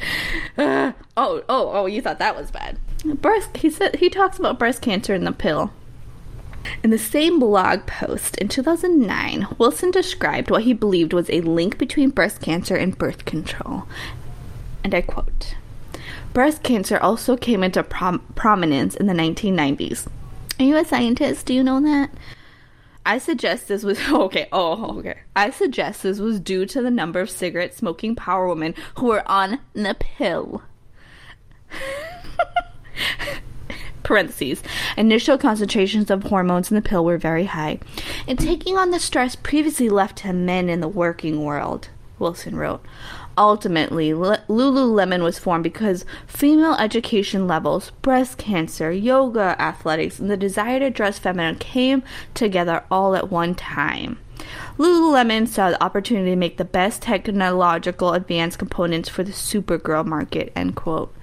Uh, oh, oh, oh, you thought that was bad. Breast he said he talks about breast cancer in the pill. In the same blog post in 2009, Wilson described what he believed was a link between breast cancer and birth control. And I quote Breast cancer also came into prom- prominence in the 1990s. Are you a scientist? Do you know that? I suggest this was [laughs] okay. Oh, okay. I suggest this was due to the number of cigarette smoking power women who were on the pill. [laughs] [laughs] Parentheses. Initial concentrations of hormones in the pill were very high, and taking on the stress previously left to men in the working world. Wilson wrote. Ultimately, Lululemon was formed because female education levels, breast cancer, yoga, athletics, and the desire to dress feminine came together all at one time. Lululemon saw the opportunity to make the best technological advanced components for the Supergirl market. End quote.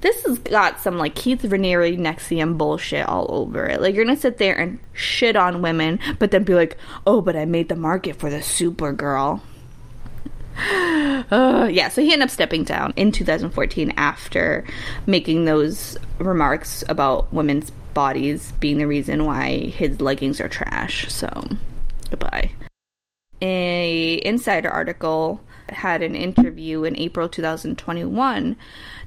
This has got some like Keith Raniere NXIVM bullshit all over it. Like you're gonna sit there and shit on women, but then be like, "Oh, but I made the market for the Supergirl." uh, yeah, so he ended up stepping down in 2014 after making those remarks about women's bodies being the reason why his leggings are trash. So, goodbye. A insider article had an interview in April 2021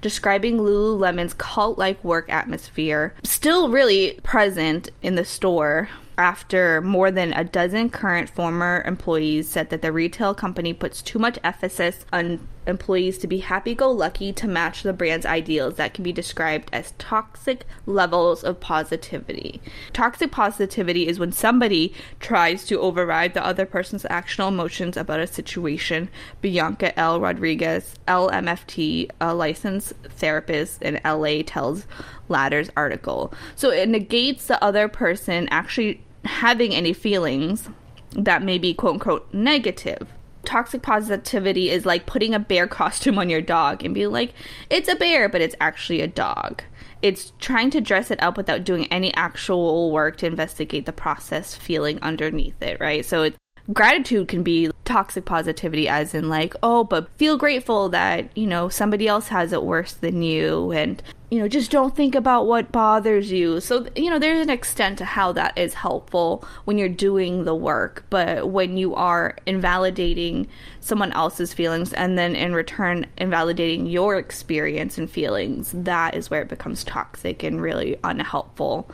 describing Lululemon's cult like work atmosphere, still really present in the store after more than a dozen current former employees said that the retail company puts too much emphasis on employees to be happy go lucky to match the brand's ideals that can be described as toxic levels of positivity. Toxic positivity is when somebody tries to override the other person's actual emotions about a situation. Bianca L. Rodriguez, LMFT, a licensed therapist in LA, tells Ladder's article. So it negates the other person actually having any feelings that may be quote unquote negative toxic positivity is like putting a bear costume on your dog and being like, it's a bear, but it's actually a dog. It's trying to dress it up without doing any actual work to investigate the process feeling underneath it, right? So it, gratitude can be toxic positivity as in like oh but feel grateful that you know somebody else has it worse than you and you know just don't think about what bothers you so you know there's an extent to how that is helpful when you're doing the work but when you are invalidating someone else's feelings and then in return invalidating your experience and feelings that is where it becomes toxic and really unhelpful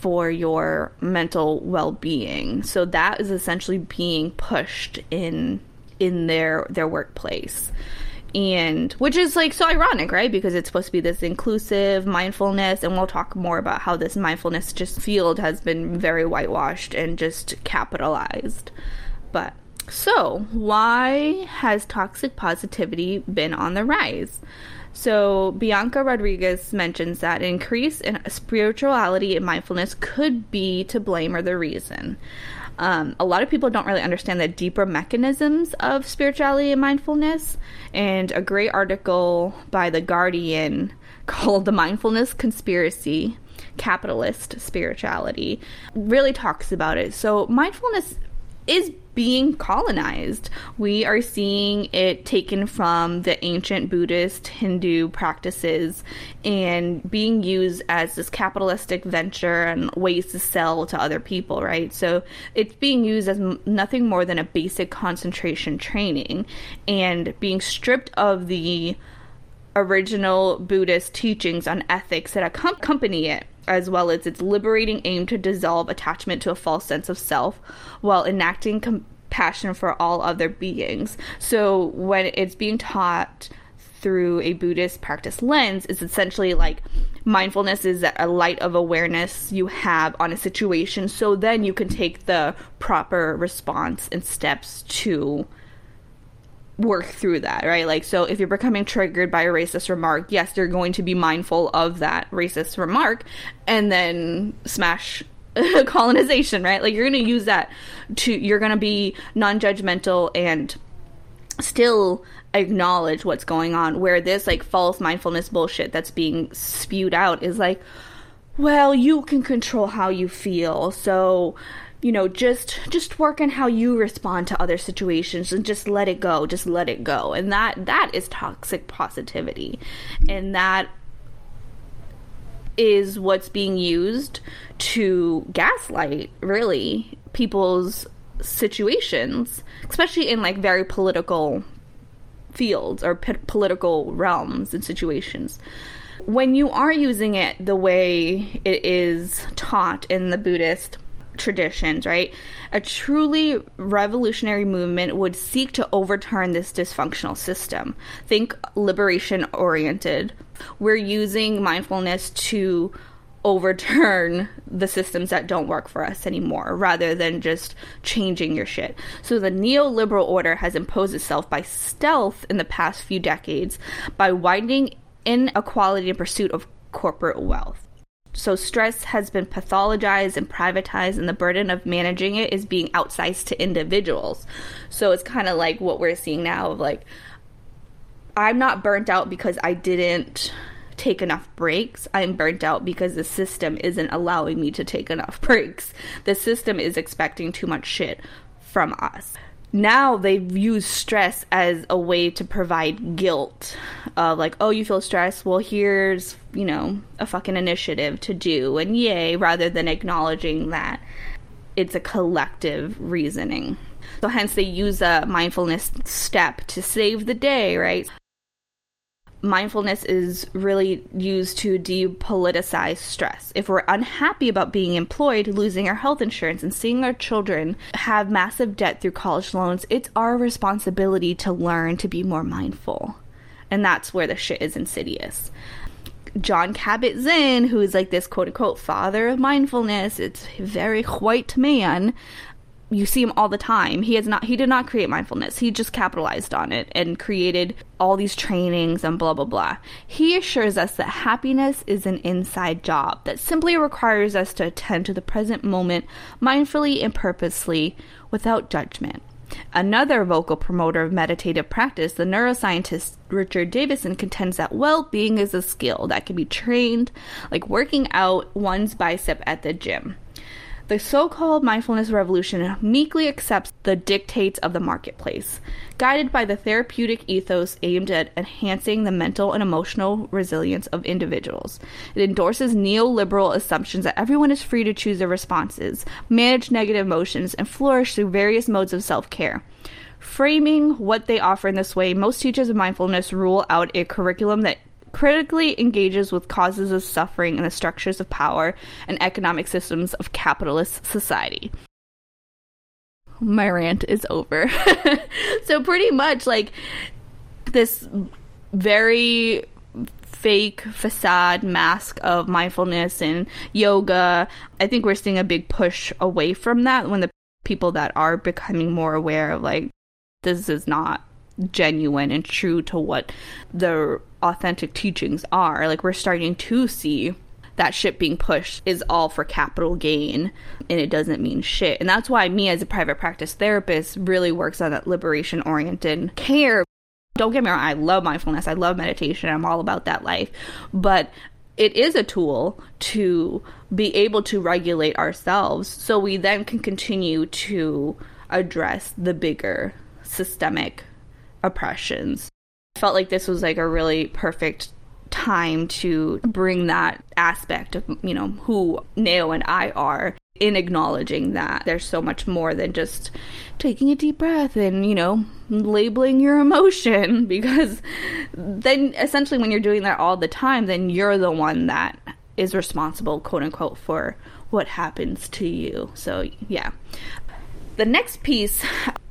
for your mental well-being. So that is essentially being pushed in in their their workplace. And which is like so ironic, right? Because it's supposed to be this inclusive mindfulness and we'll talk more about how this mindfulness just field has been very whitewashed and just capitalized. But so, why has toxic positivity been on the rise? So, Bianca Rodriguez mentions that increase in spirituality and mindfulness could be to blame or the reason. Um, a lot of people don't really understand the deeper mechanisms of spirituality and mindfulness. And a great article by The Guardian [laughs] called The Mindfulness Conspiracy Capitalist Spirituality really talks about it. So, mindfulness is being colonized. We are seeing it taken from the ancient Buddhist Hindu practices and being used as this capitalistic venture and ways to sell to other people, right? So it's being used as nothing more than a basic concentration training and being stripped of the original Buddhist teachings on ethics that accompany it as well as its liberating aim to dissolve attachment to a false sense of self while enacting compassion for all other beings. So when it's being taught through a Buddhist practice lens, it's essentially like mindfulness is a light of awareness you have on a situation so then you can take the proper response and steps to work through that, right? Like, so if you're becoming triggered by a racist remark, yes, you're going to be mindful of that racist remark and then smash [laughs] colonization, right? Like, you're going to use that to, you're going to be non judgmental and still acknowledge what's going on. Where this, like, false mindfulness bullshit that's being spewed out is like, well, you can control how you feel. So, you know just just work on how you respond to other situations and just let it go just let it go. And that that is toxic positivity. And that is what's being used to gaslight really people's situations especially in like very political fields or p- political realms and situations. When you are using it the way it is taught in the buddhist traditions, right? A truly revolutionary movement would seek to overturn this dysfunctional system. Think liberation oriented. We're using mindfulness to overturn the systems that don't work for us anymore rather than just changing your shit. So the neoliberal order has imposed itself by stealth in the past few decades by widening inequality in pursuit of corporate wealth. So stress has been pathologized and privatized, and the burden of managing it is being outsized to individuals. So it's kind of like what we're seeing now of like, I'm not burnt out because I didn't take enough breaks. I'm burnt out because the system isn't allowing me to take enough [laughs] breaks. The system is expecting too much shit from us now they've used stress as a way to provide guilt of like oh you feel stressed well here's you know a fucking initiative to do. And yay rather than acknowledging that it's a collective reasoning. So hence they use a mindfulness step to save the day right mindfulness is really used to depoliticize stress. If we're unhappy about being employed, losing our health insurance, and seeing our children have massive debt through college loans, it's our responsibility to learn to be more mindful. And that's where the shit is insidious. Jon Kabat-Zinn, who is like this quote unquote father of mindfulness, it's a very white man, you see him all the time. He has not he did not create mindfulness. He just capitalized on it and created all these trainings and blah blah blah. He assures us that happiness is an inside job that simply requires us to attend to the present moment mindfully and purposely without judgment. Another vocal promoter of meditative practice, the neuroscientist Richard Davidson contends that well being is a skill that can be trained, like working out one's bicep at the gym. The so called mindfulness revolution meekly accepts the dictates of the marketplace, guided by the therapeutic ethos aimed at enhancing the mental and emotional resilience of individuals. It endorses neoliberal assumptions that everyone is free to choose their responses, manage negative emotions, and flourish through various modes of self care. Framing what they offer in this way, most teachers of mindfulness rule out a curriculum that critically engages with causes of suffering and the structures of power and economic systems of capitalist society. My rant is over. [laughs] so, pretty much like this very fake facade mask of mindfulness and yoga. I think we're seeing a big push away from that when the people that are becoming more aware of like this is not genuine and true to what the authentic teachings are. Like we're starting to see that shit being pushed is all for capital gain and it doesn't mean shit. And that's why me as a private practice therapist really works on that liberation oriented care. Don't get me wrong, I love mindfulness, I love meditation, I'm all about that life. But it is a tool to be able to regulate ourselves so we then can continue to address the bigger systemic oppressions. I felt like this was like a really perfect time to bring that aspect of, you know, who Nao and I are in acknowledging that there's so much more than just taking a deep breath and, you know, labeling your emotion [laughs] because then essentially when you're doing that all the time, then you're the one that is responsible, quote unquote, for what happens to you. So, yeah. The next piece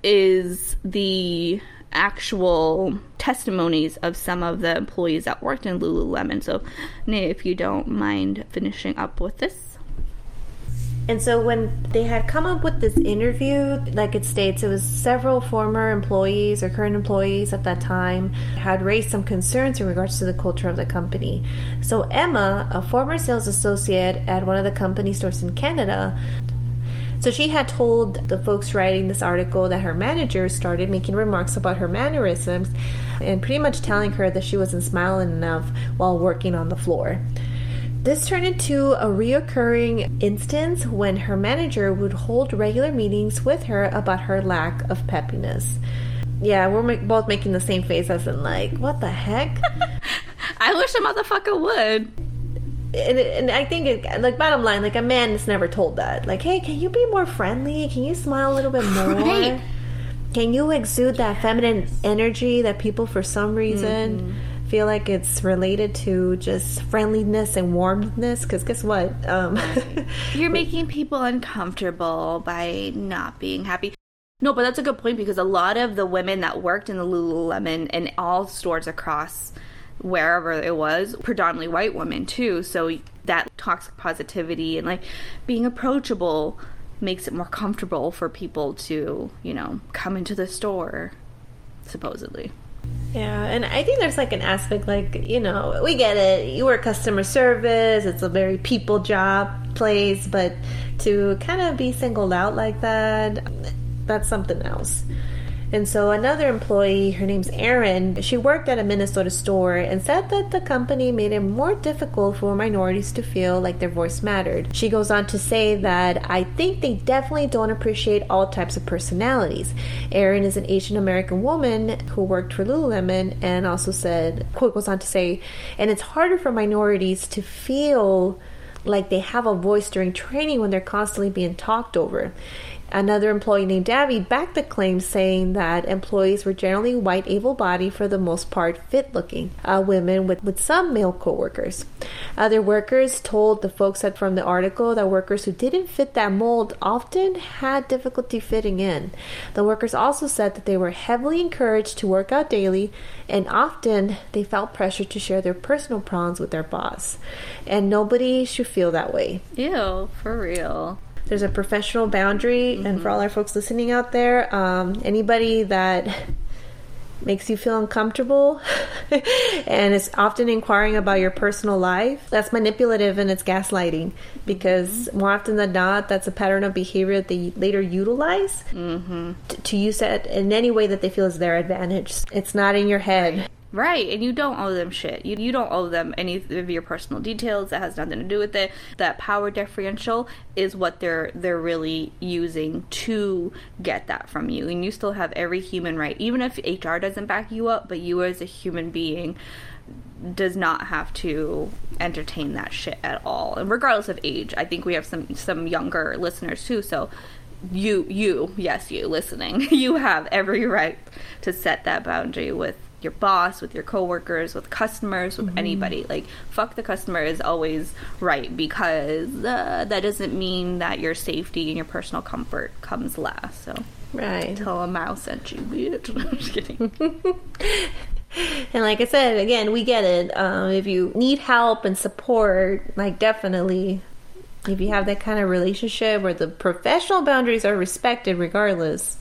is the actual testimonies of some of the employees that worked in Lululemon. So, Nate, if you don't mind finishing up with this. And so when they had come up with this interview, like it states, it was several former employees or current employees at that time had raised some concerns in regards to the culture of the company. So Emma, a former sales associate at one of the company stores in Canada, so she had told the folks writing this article that her manager started making remarks about her mannerisms and pretty much telling her that she wasn't smiling enough while working on the floor. This turned into a reoccurring instance when her manager would hold regular meetings with her about her lack of peppiness. Yeah, we're both making the same face as in like, what the heck? [laughs] I wish a motherfucker would and, and I think it, like bottom line, like a man is never told that. Like, hey, can you be more friendly? Can you smile a little bit more? [laughs] Right. Can you exude that feminine energy that people, for some reason, mm-hmm. feel like it's related to just friendliness and warmthness? Because guess what? Um, [laughs] You're making people uncomfortable by not being happy. No, but that's a good point because a lot of the women that worked in the Lululemon and all stores across wherever it was, predominantly white women too. So that toxic positivity and like being approachable makes it more comfortable for people to, you know, come into the store, supposedly. Yeah, and I think there's like an aspect like, you know, we get it. You work customer service, it's a very people job place, but to kind of be singled out like that, that's something else. And so another employee, her name's Erin, she worked at a Minnesota store and said that the company made it more difficult for minorities to feel like their voice mattered. She goes on to say that I think they definitely don't appreciate all types of personalities. Erin is an Asian American woman who worked for Lululemon and also said, quote goes on to say, and it's harder for minorities to feel like they have a voice during training when they're constantly being talked over. Another employee named Davy backed the claim, saying that employees were generally white, able bodied, for the most part fit looking uh, women with, with some male coworkers. Other workers told the folks that from the article that workers who didn't fit that mold often had difficulty fitting in. The workers also said that they were heavily encouraged to work out daily and often they felt pressure to share their personal problems with their boss. And nobody should feel that way. Ew, for real there's a professional boundary mm-hmm. and for all our folks listening out there um, anybody that [laughs] makes you feel uncomfortable [laughs] and is often inquiring about your personal life that's manipulative and it's gaslighting because mm-hmm. more often than not that's a pattern of behavior that they later utilize mm-hmm. to, to use it in any way that they feel is their advantage it's not in your head Right, and you don't owe them shit. You, you don't owe them any of your personal details. That has nothing to do with it. That power differential is what they're they're really using to get that from you. And you still have every human right, even if HR doesn't back you up, but you as a human being does not have to entertain that shit at all. And regardless of age, I think we have some some younger listeners too. So you you yes you listening, [laughs] you have every right to set that boundary with your boss, with your coworkers, with customers, with mm-hmm. anybody. Like, fuck the customer is always right because uh, that doesn't mean that your safety and your personal comfort comes last. So, right. Tell a mouse sent you, bitch. [laughs] I'm just kidding. [laughs] and like I said, again, we get it. Um, if you need help and support, like, definitely. If you have that kind of relationship where the professional boundaries are respected regardless,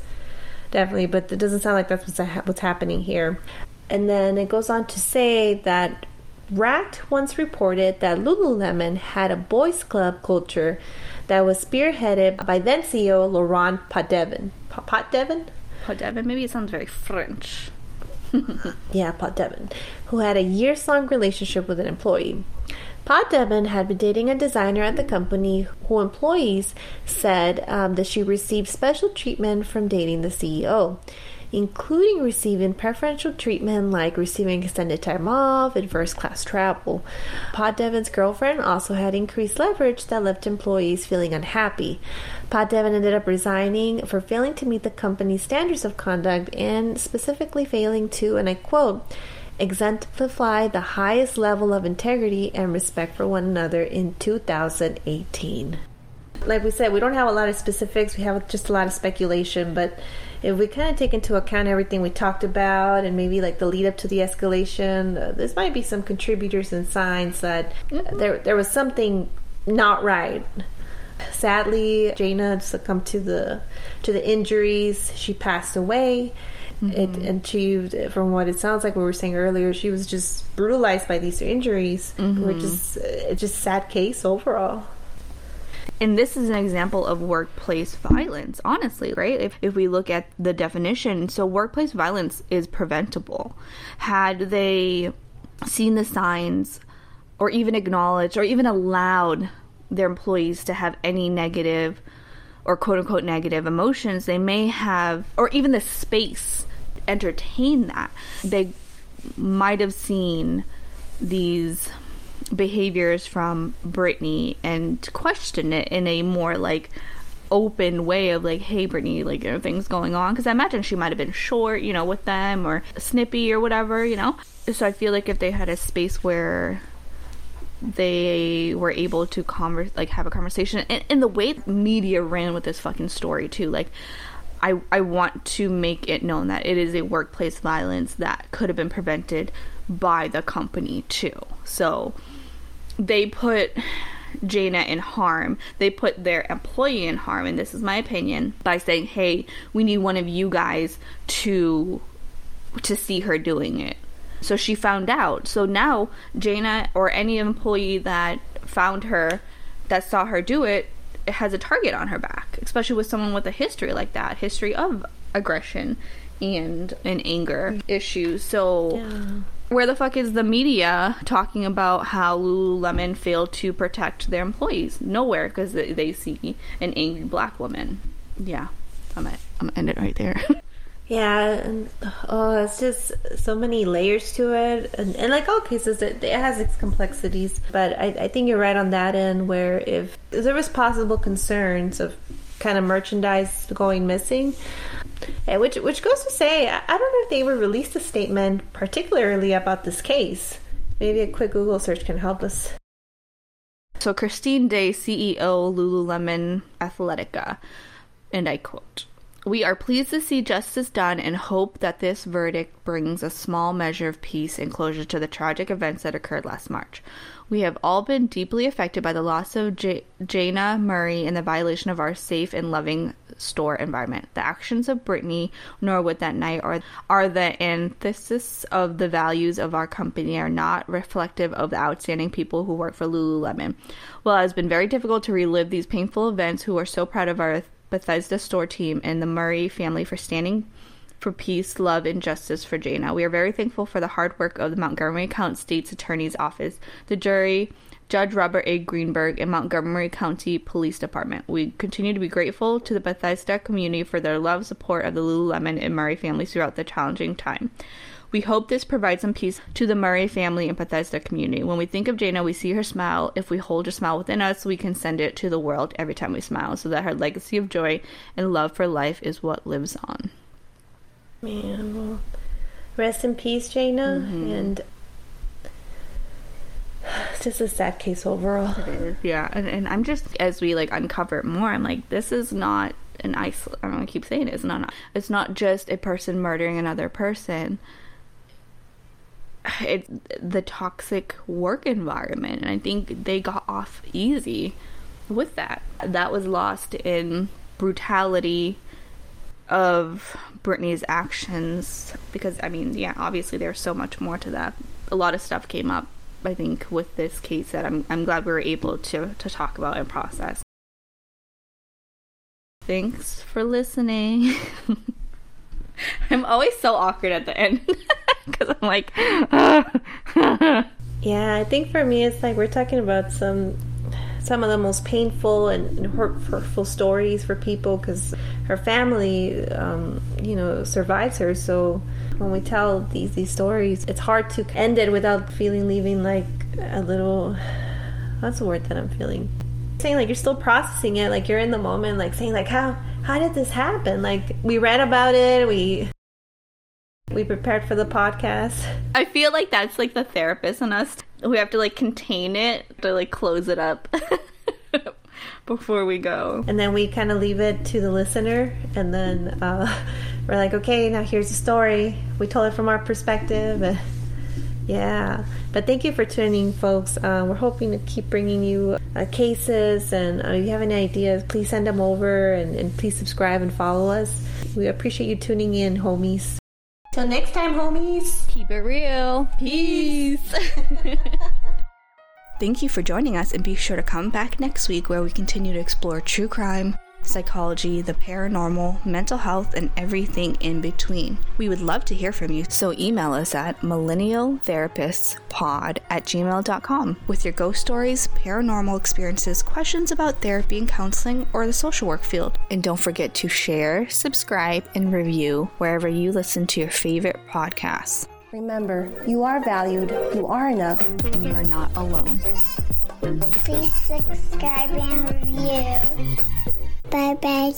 definitely but it doesn't sound like that's what's, what's happening here and then it goes on to say that Racked once reported that Lululemon had a boys' club culture that was spearheaded by then CEO Laurent Potdevin. Potdevin? Potdevin? Maybe it sounds very French. [laughs] yeah, Potdevin, who had a years long relationship with an employee. Potdevin had been dating a designer at the company who employees said um, that she received special treatment from dating the CEO including receiving preferential treatment like receiving extended time off and first class travel. Potdevin's girlfriend also had increased leverage that left employees feeling unhappy. Potdevin ended up resigning for failing to meet the company's standards of conduct and specifically failing to, and I quote, exemplify the highest level of integrity and respect for one another in 2018. Like we said, we don't have a lot of specifics, we have just a lot of speculation, but if we kind of take into account everything we talked about and maybe like the lead up to the escalation, uh, this might be some contributors and signs that mm-hmm. there there was something not right. Sadly, Jayna succumbed to the to the injuries. She passed away. Mm-hmm. It, and she, from what it sounds like, we were saying earlier, she was just brutalized by these injuries, mm-hmm. which is uh, just sad case overall and this is an example of workplace violence honestly right? If, if we look at the definition so workplace violence is preventable. Had they seen the signs or even acknowledged or even allowed their employees to have any negative or quote unquote negative emotions they may have or even the space entertain that. They might have seen these behaviors from Brittany and question it in a more like open way of like, hey, Brittany, like, are things going on? Because I imagine she might have been short, you know, with them or snippy or whatever, you know? So I feel like if they had a space where they were able to converse, like, have a conversation, and, and the way media ran with this fucking story, too, like, I, I want to make it known that it is a workplace violence that could have been prevented by the company too. So they put Jayna in harm. They put their employee in harm, and this is my opinion, by saying, "Hey, we need one of you guys to to see her doing it." So she found out. So now Jayna or any employee that found her that saw her do it has a target on her back, especially with someone with a history like that, history of aggression and and anger issues. So yeah. Where the fuck is the media talking about how Lululemon failed to protect their employees? Nowhere, because they, see an angry black woman. Yeah, I'm gonna, I'm gonna end it right there. [laughs] Yeah, oh, it's just so many layers to it, and, and like all cases, it, it has its complexities. But I, I think you're right on that end, where if there was possible concerns of kind of merchandise going missing, and which which goes to say, I, I don't know if they ever released a statement particularly about this case. Maybe a quick Google search can help us. So Christine Day, CEO Lululemon Athletica, and I quote. We are pleased to see justice done and hope that this verdict brings a small measure of peace and closure to the tragic events that occurred last March. We have all been deeply affected by the loss of J- Jayna Murray and the violation of our safe and loving store environment. The actions of Brittany Norwood that night are, are the antithesis of the values of our company, are not reflective of the outstanding people who work for Lululemon. While it has been very difficult to relive these painful events, who are so proud of our Bethesda store team, and the Murray family for standing for peace, love, and justice for Jayna. We are very thankful for the hard work of the Montgomery County State's Attorney's Office, the jury, Judge Robert A. Greenberg, and Montgomery County Police Department. We continue to be grateful to the Bethesda community for their love, support of the Lululemon and Murray families throughout the challenging time. We hope this provides some peace to the Murray family and Bethesda community. When we think of Jayna, we see her smile. If we hold her smile within us, we can send it to the world every time we smile, so that her legacy of joy and love for life is what lives on. Man, well, rest in peace, Jayna. mm-hmm. and it's [sighs] just a sad case overall. It is, yeah. And, and I'm just as we like uncover it more, I'm like, this is not an isol. I don't keep saying it, it's not. It's not just a person murdering another person [sighs] it's the toxic work environment and i think they got off easy with that that was lost in brutality of Brittany's actions because I mean, yeah, obviously there's so much more to that. A lot of stuff came up, I think, with this case that I'm I'm glad we were able to to talk about and process. Thanks for listening. [laughs] I'm always so awkward at the end [laughs] because I'm like, [laughs] yeah. I think for me, it's like we're talking about some some of the most painful and hurtful stories for people because her family, um, you know, survives her. So when we tell these these stories, it's hard to end it without feeling leaving like a little. That's the word that I'm feeling. Saying like you're still processing it, like you're in the moment, like saying like how how did this happen? Like we read about it, we we prepared for the podcast. I feel like that's like the therapist in us. We have to like contain it to like close it up [laughs] before we go. And then we kind of leave it to the listener and then uh, [laughs] we're like, okay, now here's the story. We told it from our perspective. [laughs] Yeah. But thank you for tuning, folks. Uh, we're hoping to keep bringing you uh, cases, and uh, if you have any ideas, please send them over and, and please subscribe and follow us. We appreciate you tuning in, homies. Till next time, homies. Keep it real. Peace. [laughs] Thank you for joining us, and be sure to come back next week where we continue to explore true crime psychology, the paranormal, mental health, and everything in between. We would love to hear from you, so email us at millennialtherapistspod at gmail.com with your ghost stories, paranormal experiences, questions about therapy and counseling, or the social work field. And don't forget to share, subscribe, and review wherever you listen to your favorite podcasts. Remember, you are valued, you are enough, and you are not alone. Please subscribe and review. Bye bye.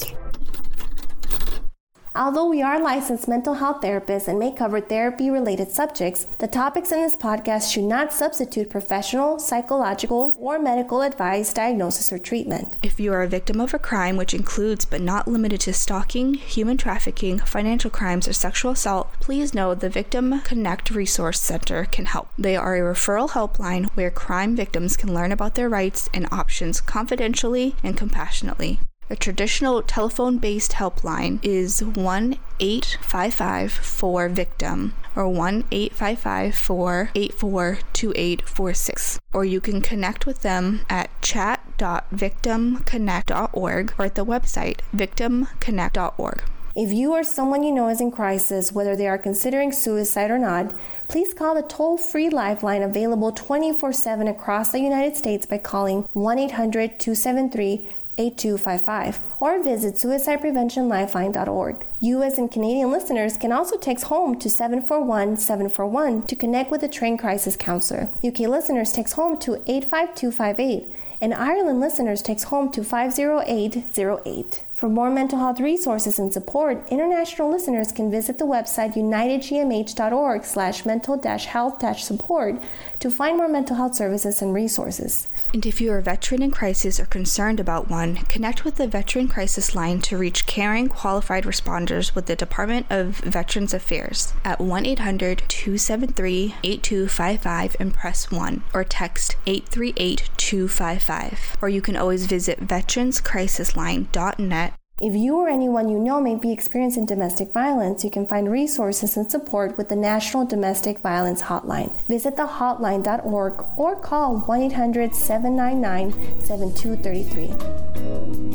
Although we are licensed mental health therapists and may cover therapy related subjects, the topics in this podcast should not substitute professional, psychological, or medical advice, diagnosis, or treatment. If you are a victim of a crime, which includes but not limited to stalking, human trafficking, financial crimes, or sexual assault, please know the Victim Connect Resource Center can help. They are a referral helpline where crime victims can learn about their rights and options confidentially and compassionately. A traditional telephone based helpline is 1 855 4 victim or 1 855 4 842846. Or you can connect with them at chat.victimconnect.org or at the website victimconnect.org. If you or someone you know is in crisis, whether they are considering suicide or not, please call the toll free lifeline available 24 7 across the United States by calling 1 800 273 8255 or visit suicidepreventionlifeline.org. US and Canadian listeners can also text HOME to 741 741 to connect with a trained crisis counselor. UK listeners text HOME to 85258 and Ireland listeners text HOME to 50808. For more mental health resources and support, international listeners can visit the website unitedgmh.org slash mental health support to find more mental health services and resources. And if you are a veteran in crisis or concerned about one, connect with the Veteran Crisis Line to reach caring, qualified responders with the Department of Veterans Affairs at 1 800 273 8255 and press 1 or text 838 255. Or you can always visit veteranscrisisline.net if you or anyone you know may be experiencing domestic violence, you can find resources and support with the National Domestic Violence Hotline. Visit thehotline.org or call 1 800 799 7233.